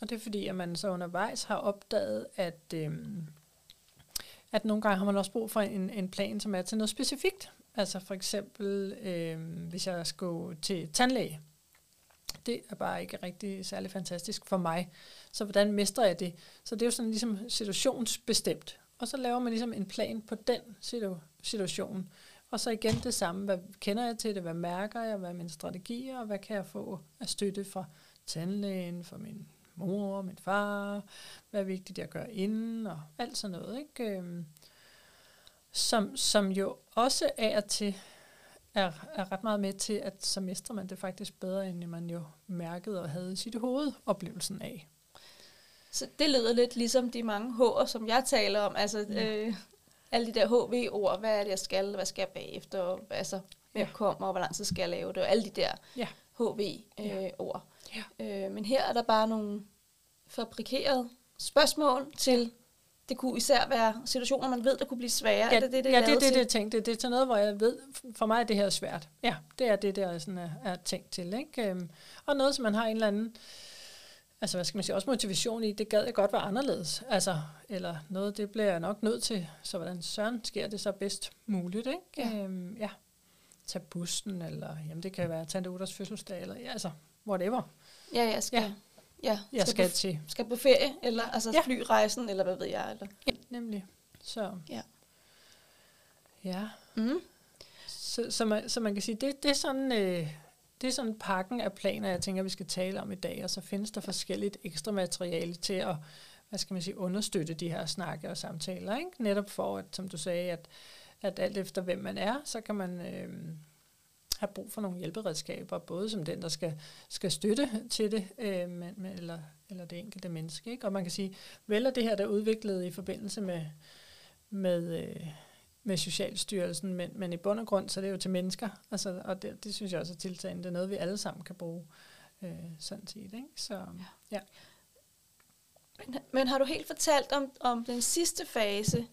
Og det er fordi, at man så undervejs har opdaget, at øh, at nogle gange har man også brug for en, en plan, som er til noget specifikt. Altså for eksempel, øh, hvis jeg skal gå til tandlæge. Det er bare ikke rigtig særlig fantastisk for mig. Så hvordan mestrer jeg det? Så det er jo sådan ligesom situationsbestemt. Og så laver man ligesom en plan på den situation. Og så igen det samme. Hvad kender jeg til det? Hvad mærker jeg? Hvad er mine strategier? Og hvad kan jeg få af støtte fra tandlægen, fra min mor, min far, hvad er vigtigt at gøre inden, og alt sådan noget, ikke? Øhm, som, som jo også af og til er, er ret meget med til, at så mestrer man det faktisk bedre, end man jo mærkede og havde i sit hoved oplevelsen af. Så det lyder lidt ligesom de mange H'er, som jeg taler om. Altså, ja. øh, alle de der HV-ord, hvad er det, jeg skal, hvad skal jeg bagefter, altså, hvad ja. kommer, og hvor lang tid skal jeg lave det, og alle de der ja. HV-ord. Øh, ja. Øh, men her er der bare nogle fabrikerede spørgsmål til, det kunne især være situationer, man ved, der kunne blive svære. Ja, er det det, det, ja, det er det, det, jeg tænkte. Det er til noget, hvor jeg ved, for mig er det her svært. Ja, det er det, der sådan er, er tænkt til. Ikke? Øhm, og noget, som man har en eller anden altså hvad skal man sige, også motivation i, det gad jeg godt være anderledes. Altså, eller noget, det bliver jeg nok nødt til. Så hvordan søren sker det så bedst muligt, ikke? Ja. Øhm, ja. Tag bussen, eller jamen, det kan være Tante Utters fødselsdag, eller ja, altså, whatever. Ja, jeg skal, Ja. ja. Jeg skal på, til. skal på ferie, eller altså Ja. flyrejsen, eller hvad ved jeg. Eller. Ja, nemlig. Så. Ja. Ja. Mm. Så, så, man, så man kan sige, det, det er sådan... Øh, det er sådan pakken af planer, jeg tænker, vi skal tale om i dag, og så findes der forskelligt ekstra materiale til at, hvad skal man sige, understøtte de her snakke og samtaler, ikke? Netop for, at, som du sagde, at, at alt efter hvem man er, så kan man øh, have brug for nogle hjælperedskaber, både som den, der skal, skal støtte til det, øh, men, eller, eller det enkelte menneske, ikke? Og man kan sige, vel er det her, der er udviklet i forbindelse med, med øh, med Socialstyrelsen, men, men i bund og grund, så er det jo til mennesker, altså, og det, det synes jeg også er tiltagende. Det er noget, vi alle sammen kan bruge, øh, sådan set. Ikke? Så, ja. Men, men har du helt fortalt om, om den sidste fase?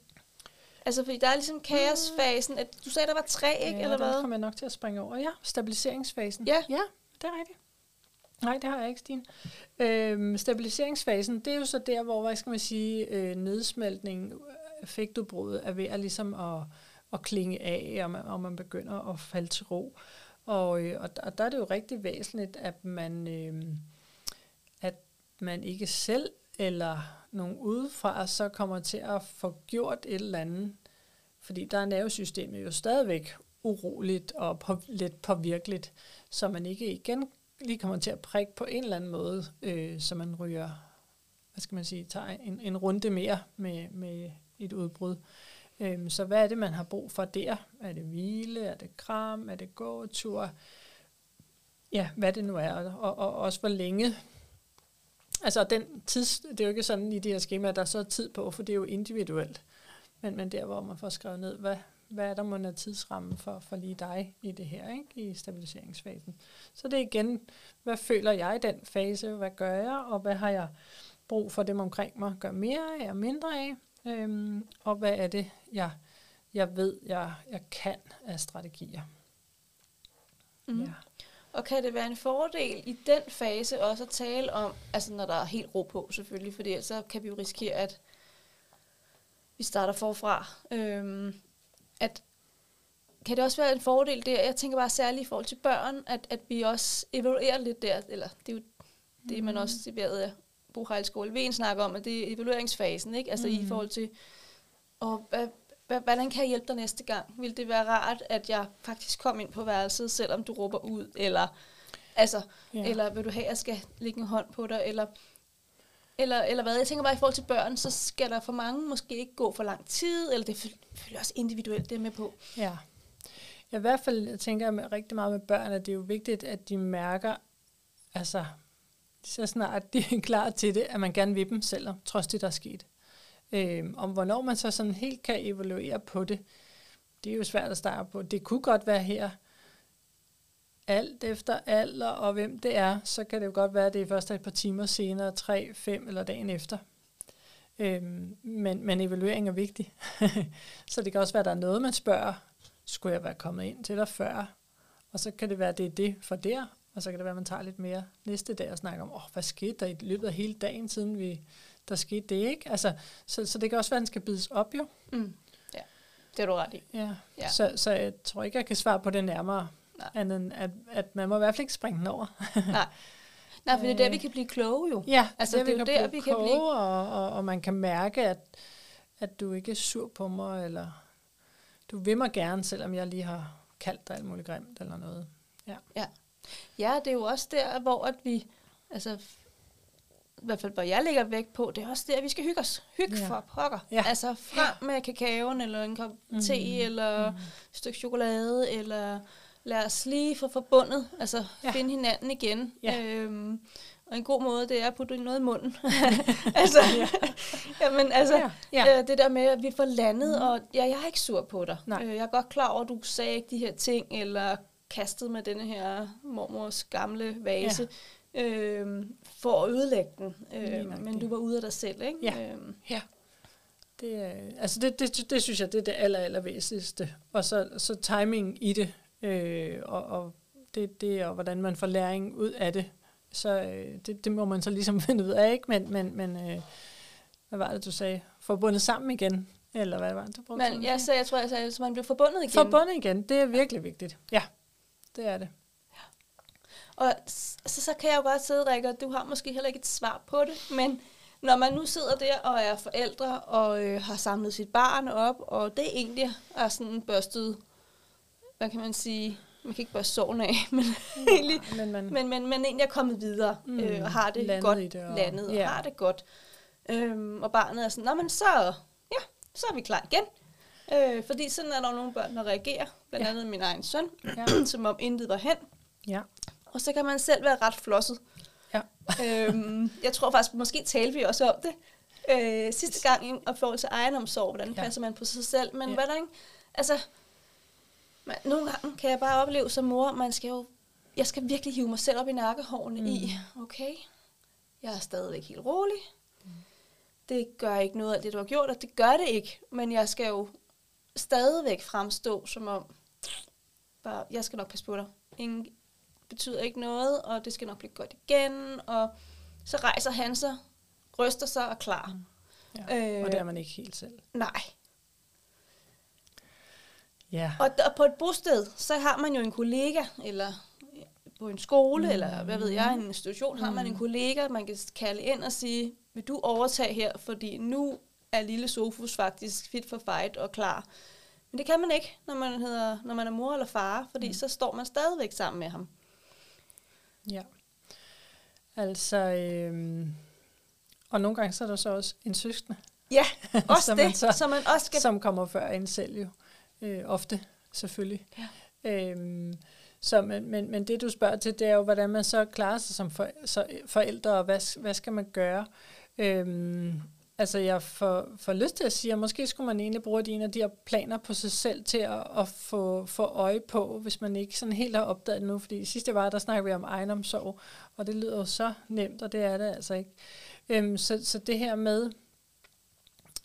Altså, fordi der er ligesom kaosfasen. At du sagde, der var tre, ikke? ja, eller hvad? kommer jeg nok til at springe over. Ja, stabiliseringsfasen. Ja. ja det er rigtigt. Nej, det har jeg ikke, Stine. Øhm, stabiliseringsfasen, det er jo så der, hvor, hvad skal man sige, øh, nedsmeltning, effektudbruddet er ved at ligesom at, at klinge af, og man, og man begynder at falde til ro. Og, øh, og, og der er det jo rigtig væsentligt, at man, øh, at man ikke selv eller nogen udefra så kommer til at få gjort et eller andet. Fordi der er nervesystemet jo stadigvæk uroligt og på, lidt påvirkeligt, så man ikke igen lige kommer til at prikke på en eller anden måde, øh, så man ryger, hvad skal man sige, tager en, en runde mere med, med et udbrud. Øhm, så hvad er det, man har brug for der? Er det hvile? Er det kram? Er det gåtur? Ja, hvad det nu er. Og, og, og også hvor længe. Altså den tids, det er jo ikke sådan i de her skemaer, der er så tid på, for det er jo individuelt. Men, men der, hvor man får skrevet ned, hvad, hvad er der må tidsramme for, for lige dig i det her, ikke? i stabiliseringsfasen. Så det er igen, hvad føler jeg i den fase? Hvad gør jeg? Og hvad har jeg brug for dem omkring mig? Gør mere af og mindre af? Øhm, og hvad er det, jeg, jeg ved, jeg, jeg kan af strategier? Mhm. Ja. Og kan det være en fordel i den fase også at tale om, altså når der er helt ro på selvfølgelig, fordi ellers så kan vi jo risikere, at vi starter forfra. Øhm, at kan det også være en fordel der, jeg tænker bare særligt i forhold til børn, at, at vi også evaluerer lidt der, eller det er jo det, man også, det ved jeg, Bohejlskole Ven snakker om, at det er evalueringsfasen, ikke? Altså mm. i forhold til, og hvad, hvordan kan jeg hjælpe dig næste gang? Vil det være rart, at jeg faktisk kom ind på værelset, selvom du råber ud, eller, altså, Ja. eller vil du have, at jeg skal lægge en hånd på dig, eller, eller, eller hvad? Jeg tænker bare i forhold til børn, så skal der for mange måske ikke gå for lang tid, eller det er selvfølgelig også individuelt, det med på. Ja. ja. I hvert fald jeg tænker jeg rigtig meget med børn, at det er jo vigtigt, at de mærker, altså så snart de er klar til det, at man gerne vil dem selv, trods det, der er sket. Øh, om hvornår man så sådan helt kan evaluere på det, det er jo svært at starte på. Det kunne godt være her, alt efter alder og hvem det er, så kan det jo godt være, at det er først et par timer senere, tre, fem eller dagen efter. Øhm, men, men evaluering er vigtig. så det kan også være, at der er noget, man spørger, skulle jeg være kommet ind til dig før? Og så kan det være, at det er det for der, og så kan det være, at man tager lidt mere næste dag og snakker om, åh, hvad skete der i løbet af hele dagen, siden vi, der skete det, ikke? Altså, så, så det kan også være, at den skal bides op, jo. Mm. Ja, det er du ret i. Ja. Ja. Så, så jeg tror ikke, jeg kan svare på det nærmere, Nej. andet end at, at man må i hvert fald ikke springe den over. Nej. Nej, for det er der, Øh. vi kan blive kloge jo. Ja, Altså, det er jo der, vi kan blive- kloge, og, og, og man kan mærke, at, at du ikke er sur på mig, eller du vil mig gerne, selvom jeg lige har kaldt dig alt muligt grimt eller noget. Ja, det er jo også der, hvor at vi, altså, i hvert fald hvor jeg lægger vægt på, det er også der, vi skal hygge os. Hygge Ja. for pokker. Ja. Altså frem med kakaoen, eller en kop te, eller Mhm. et stykke chokolade, eller lad os lige få forbundet, altså Ja. finde hinanden igen. Ja. Øhm, og en god måde, det er at putte noget i munden. altså, Ja. jamen, altså, Ja, ja. Øh, det der med, at vi får landet, og ja, jeg er ikke sur på dig. Nej. Øh, jeg er godt klar over, at du sagde ikke de her ting, eller kastede med denne her mormors gamle vase, ja. Øh, for at ødelægge den. Øh, men du var ude af dig selv, ikke? Ja. Øh, Ja. Det, er- altså det, det, det synes jeg, det er det aller, aller væsentligste. Og så, så timing i det, øh, og, og det, det og hvordan man får læring ud af det, så øh, det, det må man så ligesom finde ud af, ikke? Men, men, men øh, hvad var det, du sagde? Forbundet sammen igen? Eller hvad var det, du brugte? Men jeg, sagde, jeg tror, jeg sagde, at man bliver forbundet igen. Forbundet igen, det er virkelig vigtigt. Ja, det er det. Og så, så kan jeg jo godt sidde, Rikke, og du har måske heller ikke et svar på det, men når man nu sidder der og er forældre og øh, har samlet sit barn op, og det egentlig er sådan børstet, hvad kan man sige, man kan ikke børste sorgen af, men, egentlig, men, man, men, men, men egentlig er kommet videre Mm, øh, og har det godt det og- landet og ja. har det godt. Øhm, og barnet er sådan, men så, ja, så er vi klar igen. Øh, fordi sådan er der jo nogle børn, der reagerer, blandt Ja. andet min egen søn, Ja. som om intet var hen. ja. Og så kan man selv være ret flosset. Ja. øhm, jeg tror faktisk, måske talte vi også om det øh, sidste gang i og forhold til egenomsorg, hvordan Ja. passer man på sig selv. Men ja. hvordan, altså, man, nogle gange kan jeg bare opleve som mor, man skal jo, jeg skal virkelig hive mig selv op i nakkehårene mm. i, okay, jeg er stadigvæk helt rolig. Mm. Det gør ikke noget af det, du har gjort, og det gør det ikke. Men jeg skal jo stadigvæk fremstå som om, bare, jeg skal nok passe på dig. Ingen betyder ikke noget, og det skal nok blive godt igen. Og så rejser han sig, ryster sig og klar. Mm. ja. Øh, Og det er man ikke helt selv. Nej. Ja. Og, og på et bosted, så har man jo en kollega, eller på en skole, mm. eller hvad ved jeg, en institution, har man en kollega, man kan kalde ind og sige, vil du overtage her, fordi nu er lille Sofus faktisk fit for fight og klar. Men det kan man ikke, når man, hedder, når man er mor eller far, fordi mm. så står man stadigvæk sammen med ham. Ja. Altså, øhm, og nogle gange så er der så også en søskende, Ja, også Som det, man så- så man også skal... som kommer før en selv jo. Øh, ofte, selvfølgelig. Ja. Øhm, så, men, men, men det du spørger til, det er jo, hvordan man så klarer sig som for, så forældre, og hvad, hvad skal man gøre? Øhm, altså jeg får, får lyst til at sige, at måske skulle man egentlig bruge en af de her planer på sig selv til at, at få, få øje på, hvis man ikke sådan helt har opdaget det nu. Fordi i sidste var, der snakkede vi om egenomsorg, og det lyder jo så nemt, og det er det altså ikke. Øhm, så, så det her med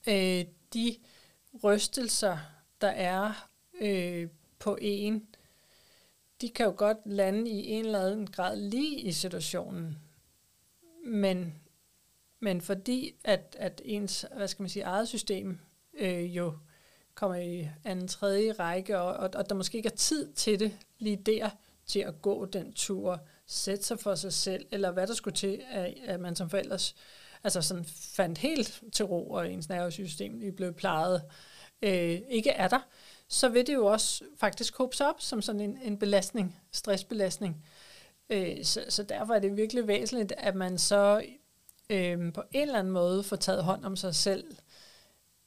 øh, de rystelser, der er øh, på en, de kan jo godt lande i en eller anden grad lige i situationen. Men, men fordi at, at ens hvad skal man sige, eget system øh, jo kommer i anden tredje række, og, og, og der måske ikke er tid til det lige der, til at gå den tur, sætte sig for sig selv, eller hvad der skulle til, at, at man som forældres altså sådan fandt helt til ro, og ens nervesystem lige blev plejet, øh, ikke er der, så vil det jo også faktisk hobe sig op som sådan en, en belastning, stressbelastning. Øh, så, så derfor er det virkelig væsentligt, at man så øh, på en eller anden måde får taget hånd om sig selv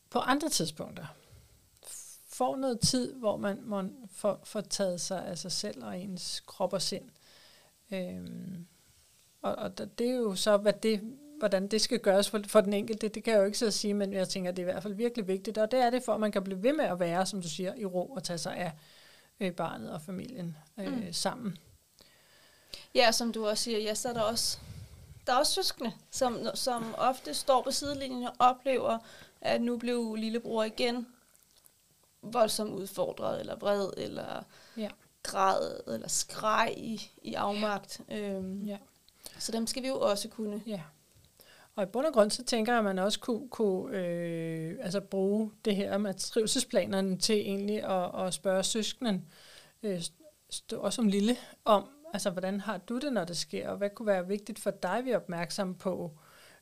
på andre tidspunkter. Får noget tid, hvor man, man får, får taget sig af sig selv og ens krop og sind. Øhm, og, og det er jo så, hvad det, hvordan det skal gøres for, for den enkelte, det kan jeg jo ikke så sige, men jeg tænker, det er i hvert fald virkelig vigtigt, og det er det for, at man kan blive ved med at være, som du siger, i ro og tage sig af øh, barnet og familien øh, mm. sammen. Ja, som du også siger, så er der også, der er også søskende, som, som ofte står på sidelinjen og oplever, at nu blev lillebror igen voldsomt udfordret, eller vred, eller Ja. græd, eller skreg i, i afmagt. Øhm, Ja. Så dem skal vi jo også kunne. Ja. Og i bund og grund, så tænker jeg, at man også kunne, kunne øh, altså bruge det her med trivselsplanerne til egentlig at, at spørge søskenen, øh, også som lille, om, altså hvordan har du det, når det sker, og hvad kunne være vigtigt for dig, vi er opmærksom på,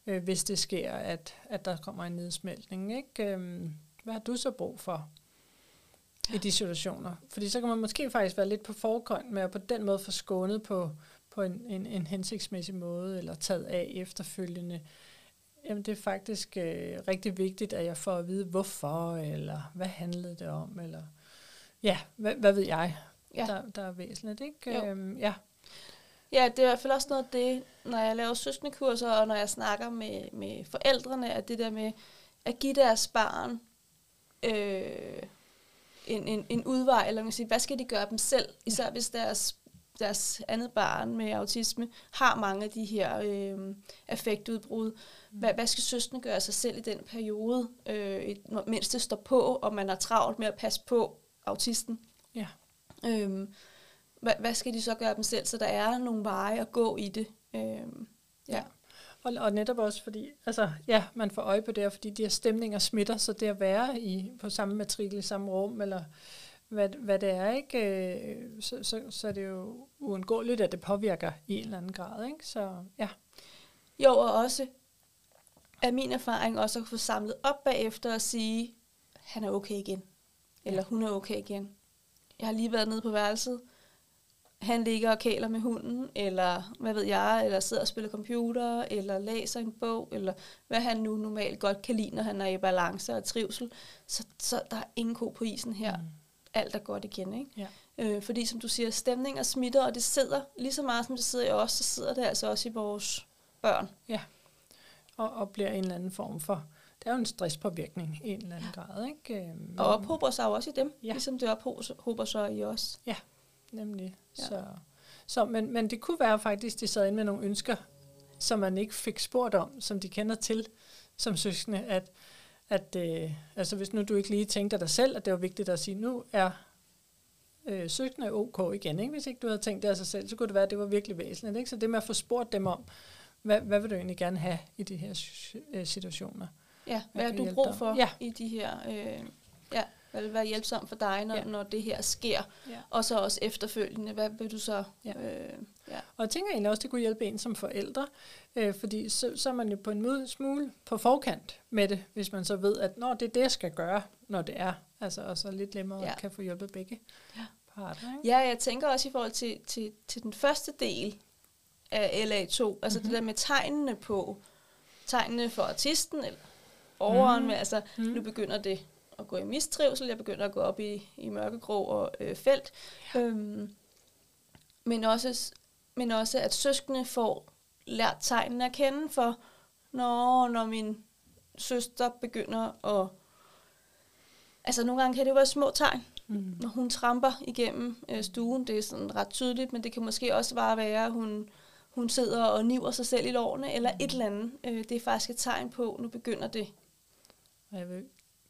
øh, hvis det sker, at, at der kommer en nedsmeltning. Ikke? Øhm, hvad har du så brug for i de situationer? Fordi så kan man måske faktisk være lidt på forkant med at på den måde få skånet på, på en, en, en hensigtsmæssig måde, eller taget af efterfølgende. Jamen det er faktisk øh, rigtig vigtigt, at jeg får at vide, hvorfor, eller hvad handlede det om, eller ja, hvad, hvad ved jeg, Ja. der, der er væsentligt, ikke? Jo. Øhm, ja. Ja, det er i hvert fald også noget af det, når jeg laver søskendekurser, og når jeg snakker med, med forældrene, at det der med at give deres barn øh, en, en, en udvej, eller man kan sige, hvad skal de gøre dem selv, især hvis deres, deres andet barn med autisme har mange af de her øh, affektudbrud. Hvad, hvad skal søskende gøre sig selv i den periode, øh, mens det står på, og man har travlt med at passe på autisten? Ja. Øhm, hvad, hvad skal de så gøre dem selv, så der er nogle veje at gå i det, Øhm, ja. Ja. Og, og netop også fordi, altså ja, man får øje på det fordi de her stemninger smitter, så det at være i, på samme matrikel i samme rum, eller hvad, hvad det er, ikke? Øh, Så, så, så er det jo uundgåeligt, at det påvirker i en eller anden grad. Ikke? Så ja, Jo, og også er min erfaring også at få samlet op bagefter og sige, han er okay igen. Eller hun er okay igen. Jeg har lige været nede på værelset. Han ligger og kæler med hunden, eller hvad ved jeg, eller sidder og spiller computer, eller læser en bog, eller hvad han nu normalt godt kan lide, når han er i balance og trivsel. Så, så der er ingen ko på isen her. Mm. Alt er godt igen, ikke? Ja. Øh, fordi som du siger, stemninger smitter, og det sidder lige så meget, som det sidder i os, så sidder det altså også i vores børn. og, og bliver en eller anden form for, det er jo en stresspåvirkning i en eller anden grad. Ikke? Øhm, Og ophober sig jo også i dem, Ja. ja. ligesom det ophober sig i os. Nemlig. Ja. Ja. Så, så, men, men det kunne være faktisk, de sad inde med nogle ønsker, som man ikke fik spurgt om, som de kender til som søskende, at, at øh, altså hvis nu du ikke lige tænkte dig selv, at det var vigtigt at sige, nu er øh, søskende ok igen. Ikke? Hvis ikke du havde tænkt det af sig selv, så kunne det være, at det var virkelig væsentligt. Ikke? Så det med at få spurgt dem om, hvad, hvad vil du egentlig gerne have i de her øh, situationer? Ja, hvad har du brug dig. for Ja. i de her... Øh, ja, hvad vil være hjælpsomt for dig, når, Ja. når det her sker? Ja. Og så også efterfølgende, hvad vil du så... Ja. Øh, ja. Og jeg tænker egentlig også, det kunne hjælpe en som forældre, øh, fordi så, så er man jo på en måde smule på forkant med det, hvis man så ved, at når det er det, jeg skal gøre, når det er. Altså, og så lidt nemmere ja. Kan få hjulpet begge Ja. parter. Ikke? ja, jeg tænker også i forhold til, til, til den første del af LA2, altså Mhm. mm-hmm. det der med tegnene på, tegnene for artisten, eller overen Mhm. med, altså Mm. nu begynder det at gå i mistrivsel, jeg begynder at gå op i, i mørkegrå og øh, felt. Ja. Øhm, men, også, men også, at søskende får lært tegnene at kende for, når, når min søster begynder at... Altså nogle gange kan det jo være små tegn, Mm. når hun tramper igennem øh, stuen. Det er sådan ret tydeligt, men det kan måske også bare være, at hun, hun sidder og niver sig selv i lårene, eller et eller andet. Øh, det er faktisk et tegn på, nu begynder det. Og jeg vil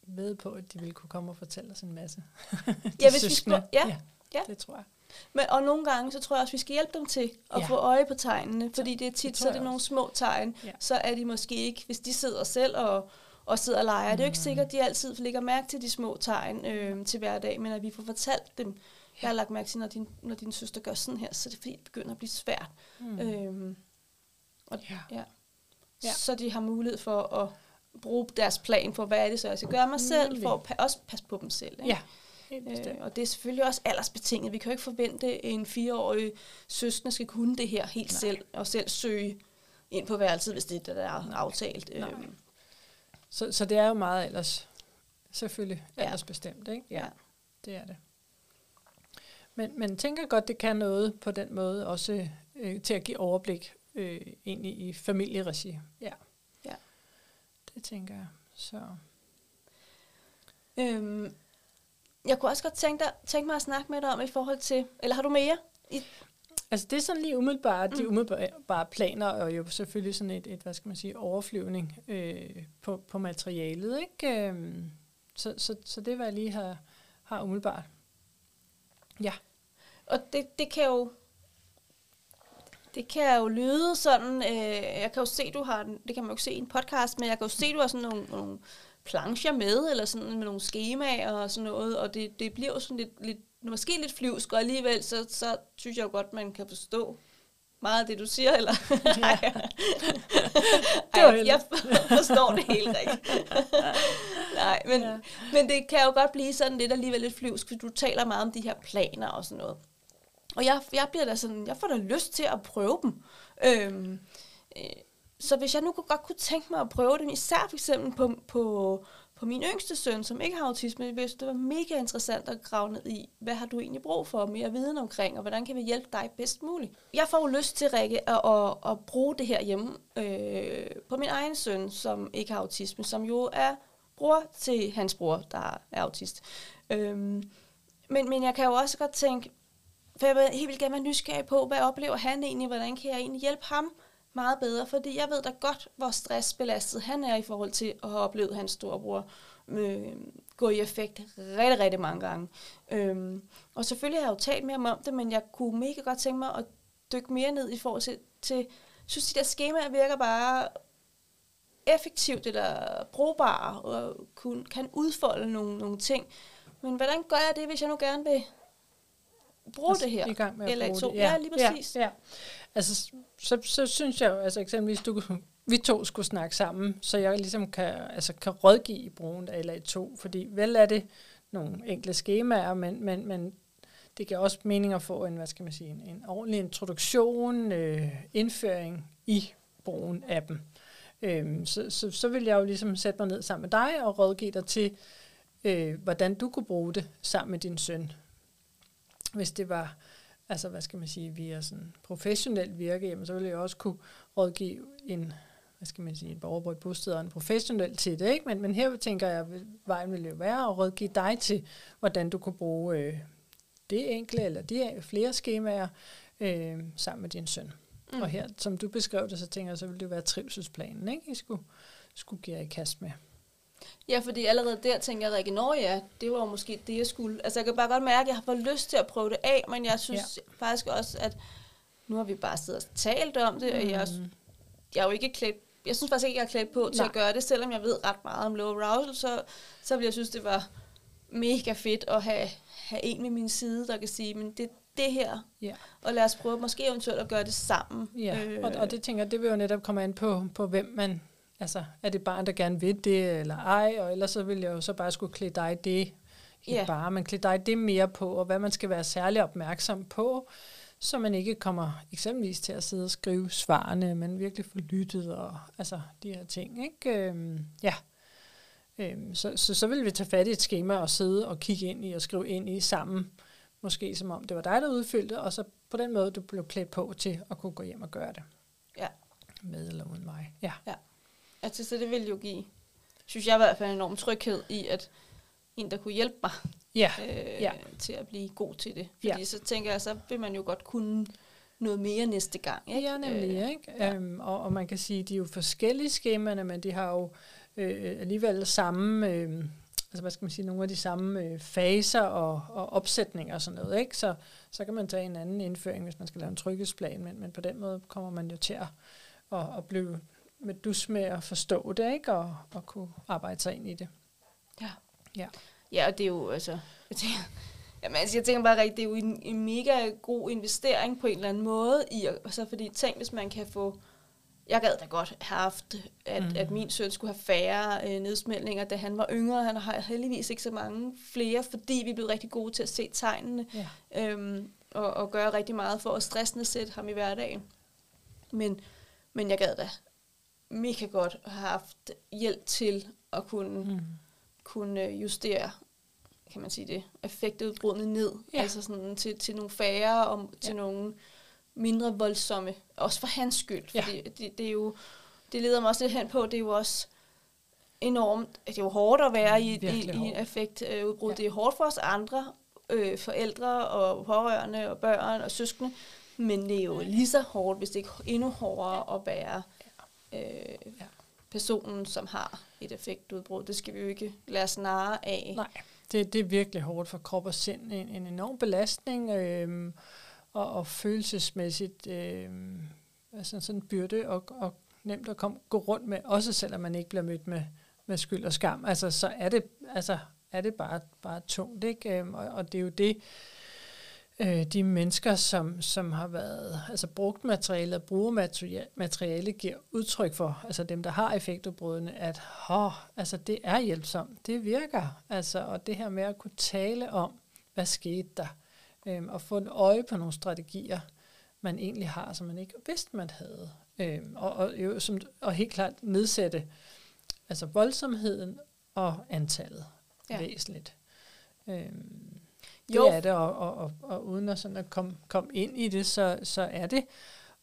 ved på, at de ville kunne komme og fortælle os en masse. Ja, hvis vi skal, ja, ja, ja. det tror jeg. Men, og nogle gange, så tror jeg også, vi skal hjælpe dem til at Ja. ja. få øje på tegnene, fordi det er det tit, tror så er det nogle også. små tegn, Ja. ja. så er de måske ikke, hvis de sidder selv og, og sidder og leger, det er jo ikke Mm. sikkert, at de altid lægger mærke til de små tegn øh, til hverdag, men at vi får fortalt dem, jeg har lagt mærke til, når din, når din søster gør sådan her, så er det fordi, det begynder at blive svært. Mm. Mm. Øhm, og, Ja. ja. Ja. Ja. Så de har mulighed for at bruge deres plan for, hvad er det så, jeg skal gøre mig selv, for at pa- også passe på dem selv. Ikke? Ja. Øh, og det er selvfølgelig også aldersbetinget. Vi kan jo ikke forvente, at en fireårig søskende skal kunne det her helt Nej. Selv, og selv søge ind på værelset, hvis det er det, der er aftalt. Nej. Øhm, Så, så det er jo meget ellers, selvfølgelig Ja. aldersbestemt, ikke? ja. det er det. Men, men tænker godt, det kan noget på den måde også øh, til at give overblik øh, egentlig i familieregi. Ja. Det tænker jeg. Så. Øhm, jeg kunne også godt tænke, dig, tænke mig at snakke med dig om i forhold til, eller har du mere? I, Altså det er sådan lige umiddelbart, mm. de umiddelbare planer, og jo selvfølgelig sådan et, et hvad skal man sige, overflyvning øh, på, på materialet, ikke? Øhm, så, så, så det var jeg lige har, har umiddelbart. Ja. og det, det kan jo det kan jo lyde sådan, øh, jeg kan jo se, du har, det kan man jo ikke se i en podcast, men jeg kan jo se, du har sådan nogle, nogle plancher med, eller sådan med nogle skemaer og sådan noget, og det, det bliver jo sådan lidt, lidt måske lidt flyvsk, og alligevel så, så synes jeg jo godt, man kan forstå meget af det, du siger, eller? Ja. Ej, var jeg, jeg forstår det helt rigtigt. Nej, men, Ja. men det kan jo godt blive sådan lidt alligevel lidt flyvsk, fordi du taler meget om de her planer og sådan noget. Og jeg, jeg bliver da sådan, jeg får da lyst til at prøve dem. Øhm, øh, så hvis jeg nu kunne, godt kunne tænke mig at prøve dem, især for eksempel på, på, på min yngste søn, som ikke har autisme, hvis det var mega interessant at grave ned i, hvad har du egentlig brug for, mere viden omkring, og hvordan kan vi hjælpe dig bedst muligt. Jeg får jo lyst til, Rikke, at, at, at bruge det her hjemme øh, på min egen søn, som ikke har autisme, som jo er bror til hans bror, der er autist. Øhm, men, men jeg kan jo også godt tænke, for jeg vil helt vildt gerne være nysgerrig på, hvad oplever han egentlig, hvordan kan jeg egentlig hjælpe ham meget bedre, fordi jeg ved da godt, hvor stressbelastet han er i forhold til at have oplevet hans storebror øh, gå i effekt rigtig, rigtig mange gange. Øhm, og selvfølgelig har jeg jo talt med ham om det, men jeg kunne mega godt tænke mig at dykke mere ned i forhold til, til synes, de der skemaer virker bare effektivt eller brugbare og kun, kan udfolde nogle, nogle ting. Men hvordan gør jeg det, hvis jeg nu gerne vil bruge Altså, det her? I gang med at Eller bruge to. det. Ja, lige præcis. Ja, ja. Altså, så, så synes jeg jo, altså eksempelvis, du, vi to skulle snakke sammen, så jeg ligesom kan, altså, kan rådgive i brugen af LA2, fordi vel er det nogle enkle skemaer, men, men, men det giver også mening at få en, hvad skal man sige, en, en ordentlig introduktion, øh, indføring i brugen af dem. Øhm, så, så, så vil jeg jo ligesom sætte mig ned sammen med dig og rådgive dig til, øh, hvordan du kunne bruge det sammen med din søn. Hvis det var, altså hvad skal man sige, via sådan professionelt virke, jamen, så ville jeg også kunne rådgive en, hvad skal man sige, en borger på et bosted og en professionel til det, ikke? Men, men her tænker jeg, at vejen ville jo være at rådgive dig til, hvordan du kunne bruge øh, det enkle eller de flere skemaer øh, sammen med din søn. Mm. Og her, som du beskrev det, så tænker jeg, så ville det jo være trivselsplanen, ikke? I skulle, skulle give jer i kast med. Ja, fordi allerede der tænker jeg, Rikke, nå ja, det var jo måske det, jeg skulle. Altså jeg kan bare godt mærke, at jeg har fået lyst til at prøve det af, men jeg synes ja. faktisk også, at nu har vi bare siddet og talt om det, og jeg, jeg er jo ikke klædt jeg synes faktisk ikke, jeg er klædt på til Nej. at gøre det, selvom jeg ved ret meget om low arousal, så, så vil jeg synes, det var mega fedt at have, have en ved min side, der kan sige, men det det her, Ja. og lad os prøve måske eventuelt at gøre det sammen. Ja, øh. og, og det tænker det vil jo netop komme an på, på hvem man, altså er det barn, der gerne vil det, eller ej, og ellers så vil jeg jo så bare skulle klæde dig det, ikke Ja. bare, men klæde dig det mere på, og hvad man skal være særlig opmærksom på, så man ikke kommer eksempelvis til at sidde og skrive svarene, men virkelig få lyttet, og altså de her ting, ikke? Øhm, ja. Øhm, så, så, så vil vi tage fat i et schema og sidde og kigge ind i og skrive ind i sammen, måske som om det var dig, der udfyldte, og så på den måde, du blev klædt på til at kunne gå hjem og gøre det. Ja. Med eller uden mig. Ja. Altså, så det vil jo give, synes jeg i hvert fald, en enorm tryghed i, at en, der kunne hjælpe mig Ja. øh, Ja. til at blive god til det. Fordi Ja. så tænker jeg, så vil man jo godt kunne noget mere næste gang. Ikke? Ja, nemlig, Øh, ikke? ja. Øhm, og, og man kan sige, de er jo forskellige skemaerne, men de har jo øh, alligevel samme, øh, altså hvad skal man sige, nogle af de samme øh, faser og, og opsætninger og sådan noget, ikke? Så, så kan man tage en anden indføring, hvis man skal lave en tryghedsplan, men, men på den måde kommer man jo til at, at, at blive med dus med at forstå det, ikke? Og, og kunne arbejde sig ind i det. Ja. Ja. Ja, og det er jo, altså, jeg tænker, jamen, altså, jeg tænker bare rigtigt, det er jo en, en mega god investering på en eller anden måde, i, og så fordi, tænk, hvis man kan få, jeg gad da godt have haft, at, mm. at min søn skulle have færre øh, nedsmeltninger, da han var yngre. Han har heldigvis ikke så mange flere, fordi vi er blevet rigtig gode til at se tegnene, Ja. øhm, og, og gøre rigtig meget for at stressnedsætte ham i hverdagen. Men, men jeg gad da mega godt have haft hjælp til at kunne Mm. kunne øh, justere, kan man sige det, effektudbrudene ned, Ja. ja. altså sådan til, til nogle færre og til Ja. nogle mindre voldsomme, også for hans skyld, Ja. fordi det, det er jo, det leder mig også lidt hen på, det er jo også enormt, det er jo hårdt at være i, i, i en effektudbrud, Ja. ja. det er hårdt for os andre, øh, forældre og pårørende og børn og søskende, men det er jo lige så hårdt, hvis det ikke endnu hårdere at være øh, Ja. personen, som har et effektudbrud. Det skal vi jo ikke lade os narre af. Nej, det, det er virkelig hårdt for krop og sind. En, en enorm belastning, øh, og, og følelsesmæssigt øh, altså sådan en byrde, og, og nemt at komme, gå rundt med, også selvom man ikke bliver mødt med, med skyld og skam. Altså, så er det, altså, er det bare, bare tungt, ikke? Øhm, og, og det er jo det, øh, de mennesker, som, som har været, altså brugt materiale og bruger materiale, materiale, giver udtryk for, altså dem, der har effektudbrudene, at oh, altså det er hjælpsomt, det virker, altså, og det her med at kunne tale om, hvad skete der, øhm, og få en øje på nogle strategier, man egentlig har, som man ikke vidste, man havde, øhm, og, og, jo, som, og helt klart nedsætte altså voldsomheden og antallet ja. Væsentligt. Øhm, det Jo. er det, og, og, og, og uden at, sådan at komme kom ind i det, så, så er det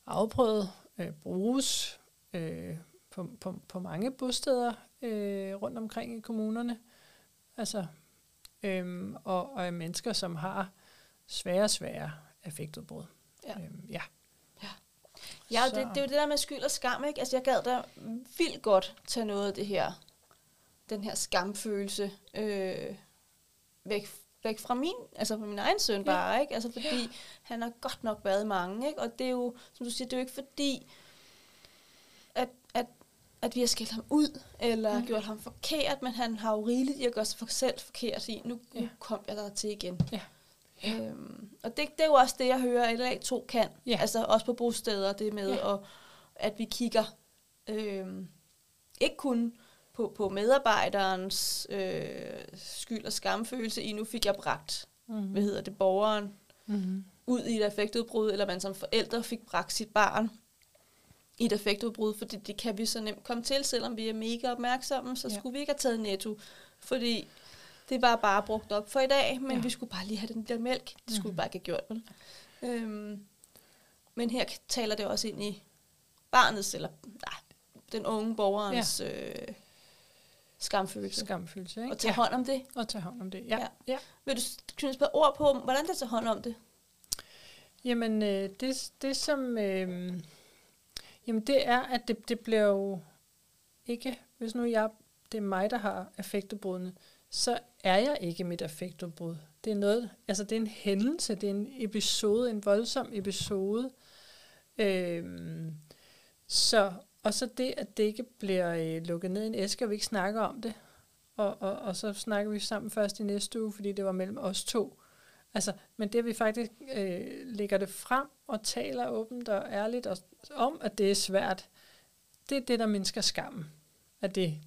afprøvet, øh, bruges øh, på, på, på mange bosteder øh, rundt omkring i kommunerne. Altså, øhm, og, og er mennesker, som har svære, svære effektudbrud. Ja. Øhm, ja. Ja, det, det er jo det der med skyld og skam, ikke? Altså, jeg gad da vildt godt tage noget af det her, den her skamfølelse øh, væk, væk fra min, altså fra min egen søn Ja. bare, ikke? Altså, fordi han har godt nok været mange, ikke? Og det er jo, som du siger, det er jo ikke fordi, at vi har skældt ham ud, eller mm. gjort ham forkert, men han har jo rigeligt i at gøre sig for selv forkert i, nu, ja. nu kom jeg der til igen. Ja. Øhm, og det, det er jo også det, jeg hører, at LA2 kan. Ja. Altså også på bosteder, det med, ja. og, at vi kigger øhm, ikke kun på, på medarbejderens øh, skyld og skamfølelse i, nu fik jeg bragt, mm. hvad hedder det, borgeren, mm. ud i et affektudbrud, eller man som forældre fik bragt sit barn i et affektudbrud, fordi det kan vi så nemt komme til, selvom vi er mega opmærksomme, så ja. skulle vi ikke have taget netto, fordi det var bare brugt op for i dag, men ja. vi skulle bare lige have den der mælk. Det skulle mm. vi bare ikke have gjort. Vel? Øhm, men her taler det også ind i barnets, eller nej, den unge borgerens ja. øh, skamfølelse. Skamfølelse, ikke? Og tage ja. hånd om det. Og tage hånd om det, ja. ja. ja. Vil du kunne spørge ord på, hvordan det tager hånd om det? Jamen, øh, det, det som... Øh, jamen, det er, at det, det bliver jo ikke... Hvis nu jeg, det er mig, der har affektudbrudene, så er jeg ikke mit affektudbrud. Det er noget, altså det er en hændelse, det er en episode, en voldsom episode. Øhm, så, og så det, at det ikke bliver øh, lukket ned i en æske, og vi ikke snakker om det. Og, og, og så snakker vi sammen først i næste uge, fordi det var mellem os to. Altså, men det vi faktisk øh, lægger det frem og taler åbent og ærligt og, om, at det er svært, det er det, der mindsker skammen. At det,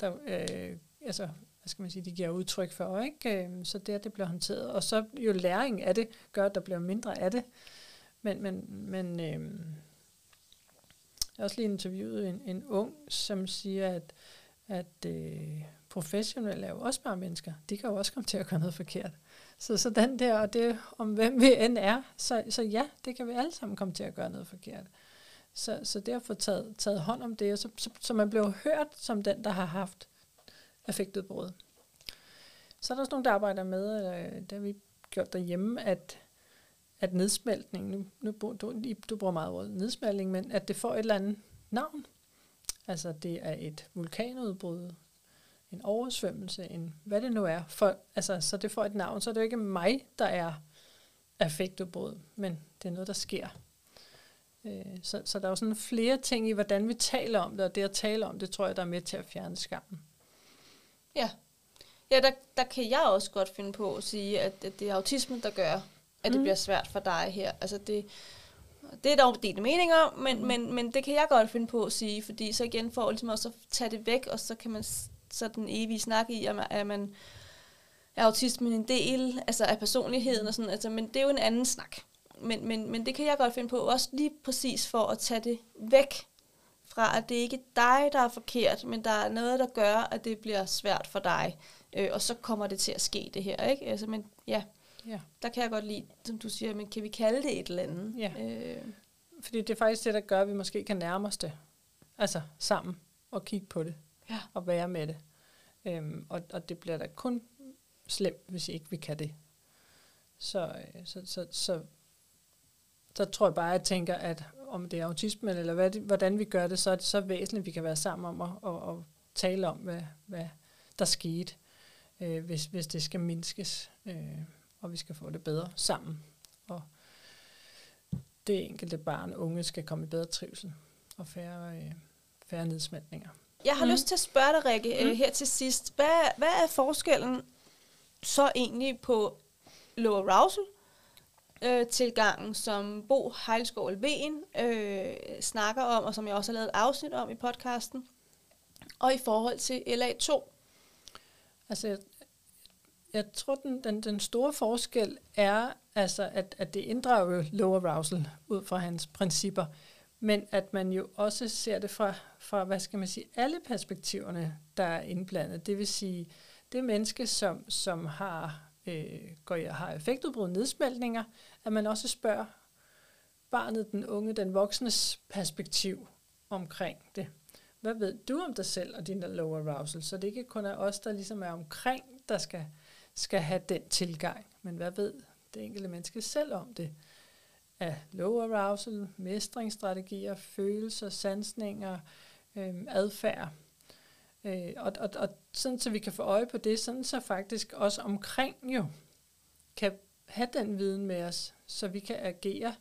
der, øh, altså, hvad skal man sige, de giver udtryk for, ikke? Øh, så det, at det bliver håndteret. Og så jo læring af det, gør, at der bliver mindre af det. Men, men, men øh, jeg har også lige interviewet en, en ung, som siger, at, at øh, professionelle er jo også bare mennesker. De kan jo også komme til at gøre noget forkert. Så, så den der, og det om hvem vi end er, så, så ja, det kan vi alle sammen komme til at gøre noget forkert. Så, så det at få taget, taget hånd om det, så, så, så man bliver hørt som den, der har haft affektudbrud. Så er der også nogen, der arbejder med, eller det har vi gjort derhjemme, at, at nedsmeltning, nu, nu du, du bruger meget ordet nedsmeltning, men at det får et eller andet navn. Altså det er et vulkanudbrud, en oversvømmelse, en hvad det nu er. For, altså, så det får et navn, så er det jo ikke mig, der er affektudbrud, men det er noget, der sker. Øh, så, så der er jo sådan flere ting i, hvordan vi taler om det, og det at tale om det, tror jeg, der er med til at fjerne skammen. Ja, ja der, der kan jeg også godt finde på at sige, at, at det er autismen, der gør, at det mm. bliver svært for dig her. Altså det, det er dog dine meninger men, mm. men, men det kan jeg godt finde på at sige, fordi så igen får ligesom også at tage det væk, og så kan man så den evige snak i, at man, man er autismen en del altså af personligheden og sådan, altså, men det er jo en anden snak. Men, men, men det kan jeg godt finde på, også lige præcis for at tage det væk fra, at det ikke er dig, der er forkert, men der er noget, der gør, at det bliver svært for dig. Øh, og så kommer det til at ske det her, ikke? Altså, men ja, ja, der kan jeg godt lide, som du siger, men kan vi kalde det et eller andet? Ja. Øh. Fordi det er faktisk det, der gør, at vi måske kan nærme os det. Altså sammen og kigge på det. Ja. Og være med det. Øhm, og, og det bliver da kun slemt, hvis ikke vi kan det. Så, øh, så, så, så der tror jeg bare, at jeg tænker, at om det er autisme, eller hvad det, hvordan vi gør det, så er det så væsentligt, at vi kan være sammen om at, at, at tale om, hvad, hvad der skete, øh, hvis, hvis det skal mindskes, øh, og vi skal få det bedre sammen. Og det enkelte barn og unge skal komme i bedre trivsel og færre, øh, færre nedsmeltninger. Jeg har mm. lyst til at spørge dig, Rikke, mm. her til sidst. Hvad, hvad er forskellen så egentlig på low arousal øh, tilgangen, som Bo Heilskov Lven øh, snakker om, og som jeg også har lavet et afsnit om i podcasten, og i forhold til LA2? Altså, jeg, tror, den, den, den store forskel er, altså, at, at det inddrager low arousal ud fra hans principper, men at man jo også ser det fra, fra, hvad skal man sige, alle perspektiverne, der er indblandet. Det vil sige, det menneske, som, som har øh, går, har effektudbrud, nedsmeltninger, at man også spørger barnet, den unge, den voksnes perspektiv omkring det. Hvad ved du om dig selv og din low arousal? Så det ikke kun er os, der ligesom er omkring, der skal, skal have den tilgang. Men hvad ved det enkelte menneske selv om det? Af low arousal, mestringsstrategier, følelser, sansninger, øh, adfærd. Øh, og, og, og sådan så vi kan få øje på det, sådan så faktisk også omkring jo kan have den viden med os, så vi kan agere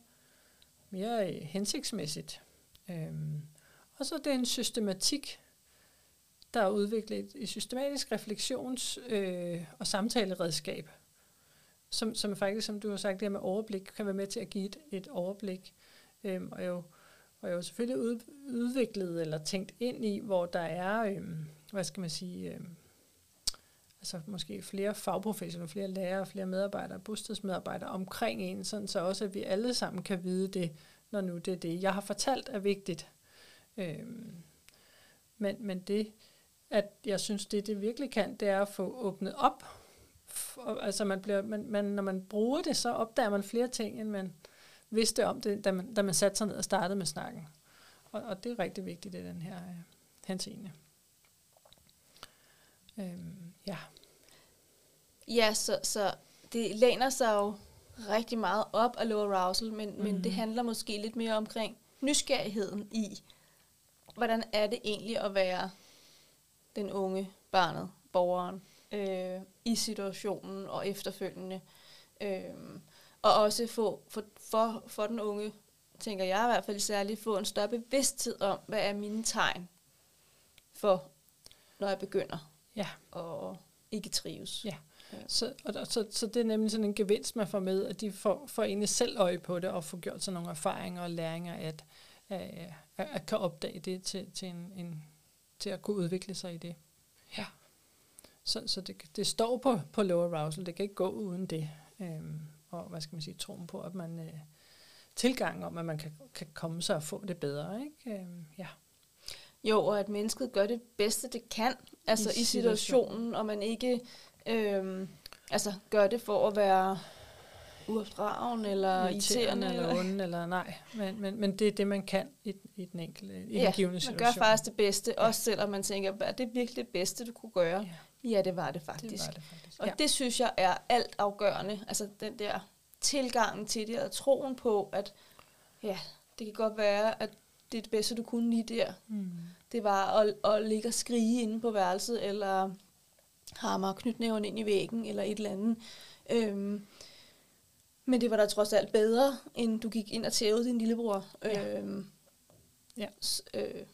mere øh, hensigtsmæssigt. Øhm, Og så det er en systematik, der er udviklet et systematisk refleksions- øh, og samtaleredskab, som, som faktisk, som du har sagt, det her med overblik, kan være med til at give et, et overblik. Øhm, og jo, og jo selvfølgelig ud, udviklet eller tænkt ind i, hvor der er, øhm, hvad skal man sige, øhm, altså måske flere fagprofessionelle, flere lærere, flere medarbejdere, bostedsmedarbejdere omkring en, sådan så også, at vi alle sammen kan vide det, når nu det er det, jeg har fortalt, er vigtigt. Øhm, men, men det, at jeg synes, det det virkelig kan, det er at få åbnet op. For, altså man bliver, man, man, når man bruger det, så opdager man flere ting, end man vidste om det, da man, da man satte sig ned og startede med snakken. Og, og det er rigtig vigtigt i den her øh, henseende. Øhm, ja. Ja, så, så det læner sig jo rigtig meget op af low arousal, men, mm-hmm. men det Mhm. handler måske lidt mere omkring nysgerrigheden i, hvordan er det egentlig at være den unge, barnet, borgeren, øh, i situationen og efterfølgende. Øh, og også få, for, for, for den unge, tænker jeg i hvert fald særligt, få en større bevidsthed om, hvad er mine tegn for, når jeg begynder Ja. at ikke trives. Ja. Så, og, så, så det er nemlig sådan en gevinst, man får med, at de får, får egentlig selv øje på det, og får gjort sig nogle erfaringer og læringer, at, at, at, at kan opdage det til, til, en, en, til at kunne udvikle sig i det. Ja. Så, så det, det står på, på low arousal, det kan ikke gå uden det. Øhm, og hvad skal man sige, troen på, at man øh, tilgang om, at man kan, kan komme sig og få det bedre. Ikke? Øhm, ja. Jo, og at mennesket gør det bedste, det kan, altså i, I situationen. og man ikke øhm, altså, gør det for at være uopdragende eller irriterende. eller onde, eller nej. Men, men, men det er det, man kan i, i den enkelte, i ja, den givende man situation. gør faktisk det bedste, ja. også selvom man tænker, er det virkelig det bedste, du kunne gøre? Ja, Ja, det var det faktisk. det var det faktisk. Og ja. det synes jeg er alt afgørende. Altså den der tilgangen til det, og troen på, at ja, det kan godt være, at det er det bedste, du kunne lige der. Mm. Det var at, at ligge og skrige inde på værelset, eller hammer knytnæveren ind i væggen, eller et eller andet. Øhm, men det var da trods alt bedre, end du gik ind og tævede din lillebror. Ja. Øhm, Ja. S, øh,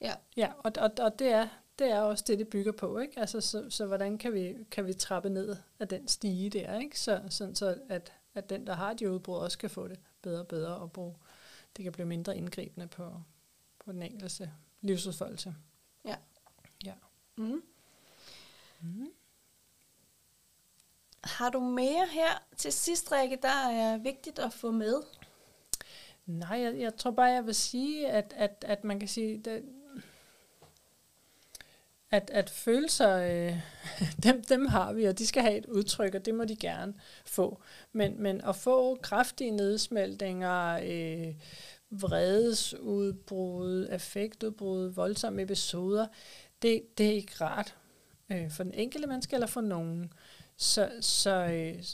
ja. Ja, og, og, og det, er, det er også det, det bygger på. Ikke? Altså, så, så hvordan kan vi, kan vi trappe ned af den stige der, ikke? Så, sådan så at, at den, der har de udbrud, også kan få det bedre og bedre, og bruge, det kan blive mindre indgribende på, på den enkelte livsudfoldelse. Ja. Ja. Mm. Mm. Har du mere her til sidst, Rikke, der er vigtigt at få med? Nej, jeg, jeg tror bare, jeg vil sige, at, at, at man kan sige, det, at, at følelser, øh, dem, dem har vi, og de skal have et udtryk, og det må de gerne få. Men, men at få kraftige nedsmeltninger, øh, vredesudbrud, affektudbrud, voldsomme episoder, det, det er ikke rart øh, for den enkelte menneske eller for nogen. Så, så, øh,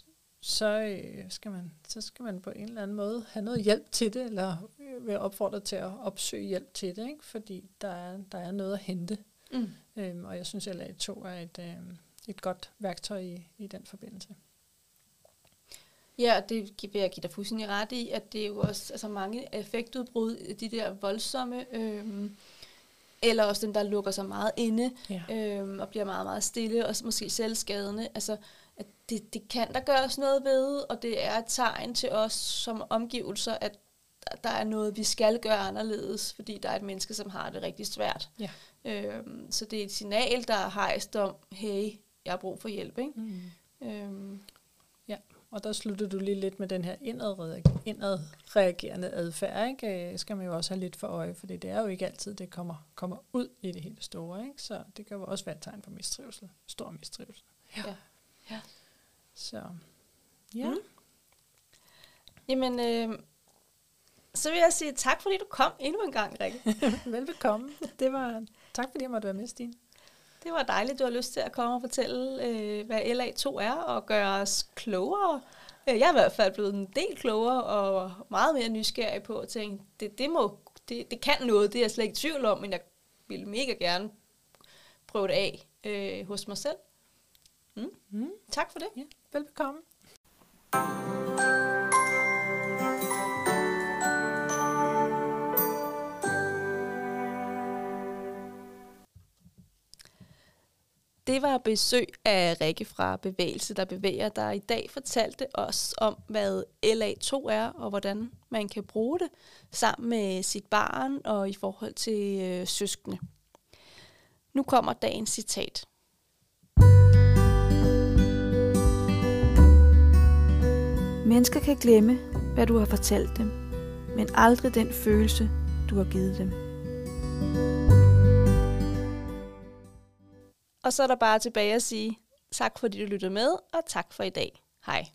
så, øh, skal man, så skal man på en eller anden måde have noget hjælp til det, eller øh, være opfordret til at opsøge hjælp til det, ikke? fordi der er, der er noget at hente. Mm. Øhm, og jeg synes, at LA2 er et, øhm, et godt værktøj i, i den forbindelse. Ja, og det vil jeg give dig fuldstændig ret i, at det er jo også altså mange effektudbrud, de der voldsomme, øhm, eller også dem, der lukker sig meget inde, Ja. øhm, og bliver meget, meget stille, og måske selvskadende. Altså, at det, det kan der gøres noget ved, og det er et tegn til os som omgivelser, at der- er noget, vi skal gøre anderledes, fordi der er et menneske, som har det rigtig svært. Ja. Øhm, så det er et signal, der er hejst om, hey, jeg har brug for hjælp. Ikke? Mm. Øhm, Og der slutter du lige lidt med den her indadreagerende, adfærd, ikke? Øh, skal man jo også have lidt for øje, for det er jo ikke altid, det kommer, kommer ud i det hele store, ikke? Så det kan jo også være et tegn på mistrivsel, stor mistrivsel. Ja. Ja. Så, ja. Mm. Jamen, øh, så vil jeg sige tak, fordi du kom endnu en gang, Rikke. Velbekomme. Det var, tak fordi jeg måtte være med, Stine. Det var dejligt, du har lyst til at komme og fortælle, øh, hvad LA2 er, og gøre os klogere. Øh, Jeg er i hvert fald blevet en del klogere, og meget mere nysgerrig på at tænke, det, det, må, det, det kan noget, det er jeg slet ikke i tvivl om, men jeg vil mega gerne prøve det af øh, hos mig selv. Mm. Mm. Tak for det. Ja, velbekomme. Det var besøg af Rikke fra Bevægelse, der bevæger, der i dag fortalte os om, hvad LA2 er, og hvordan man kan bruge det sammen med sit barn og i forhold til øh, søskende. Nu kommer dagens citat. Mennesker kan glemme, hvad du har fortalt dem, men aldrig den følelse, du har givet dem. Og så er der bare tilbage at sige tak, fordi du lyttede med, og tak for i dag. Hej.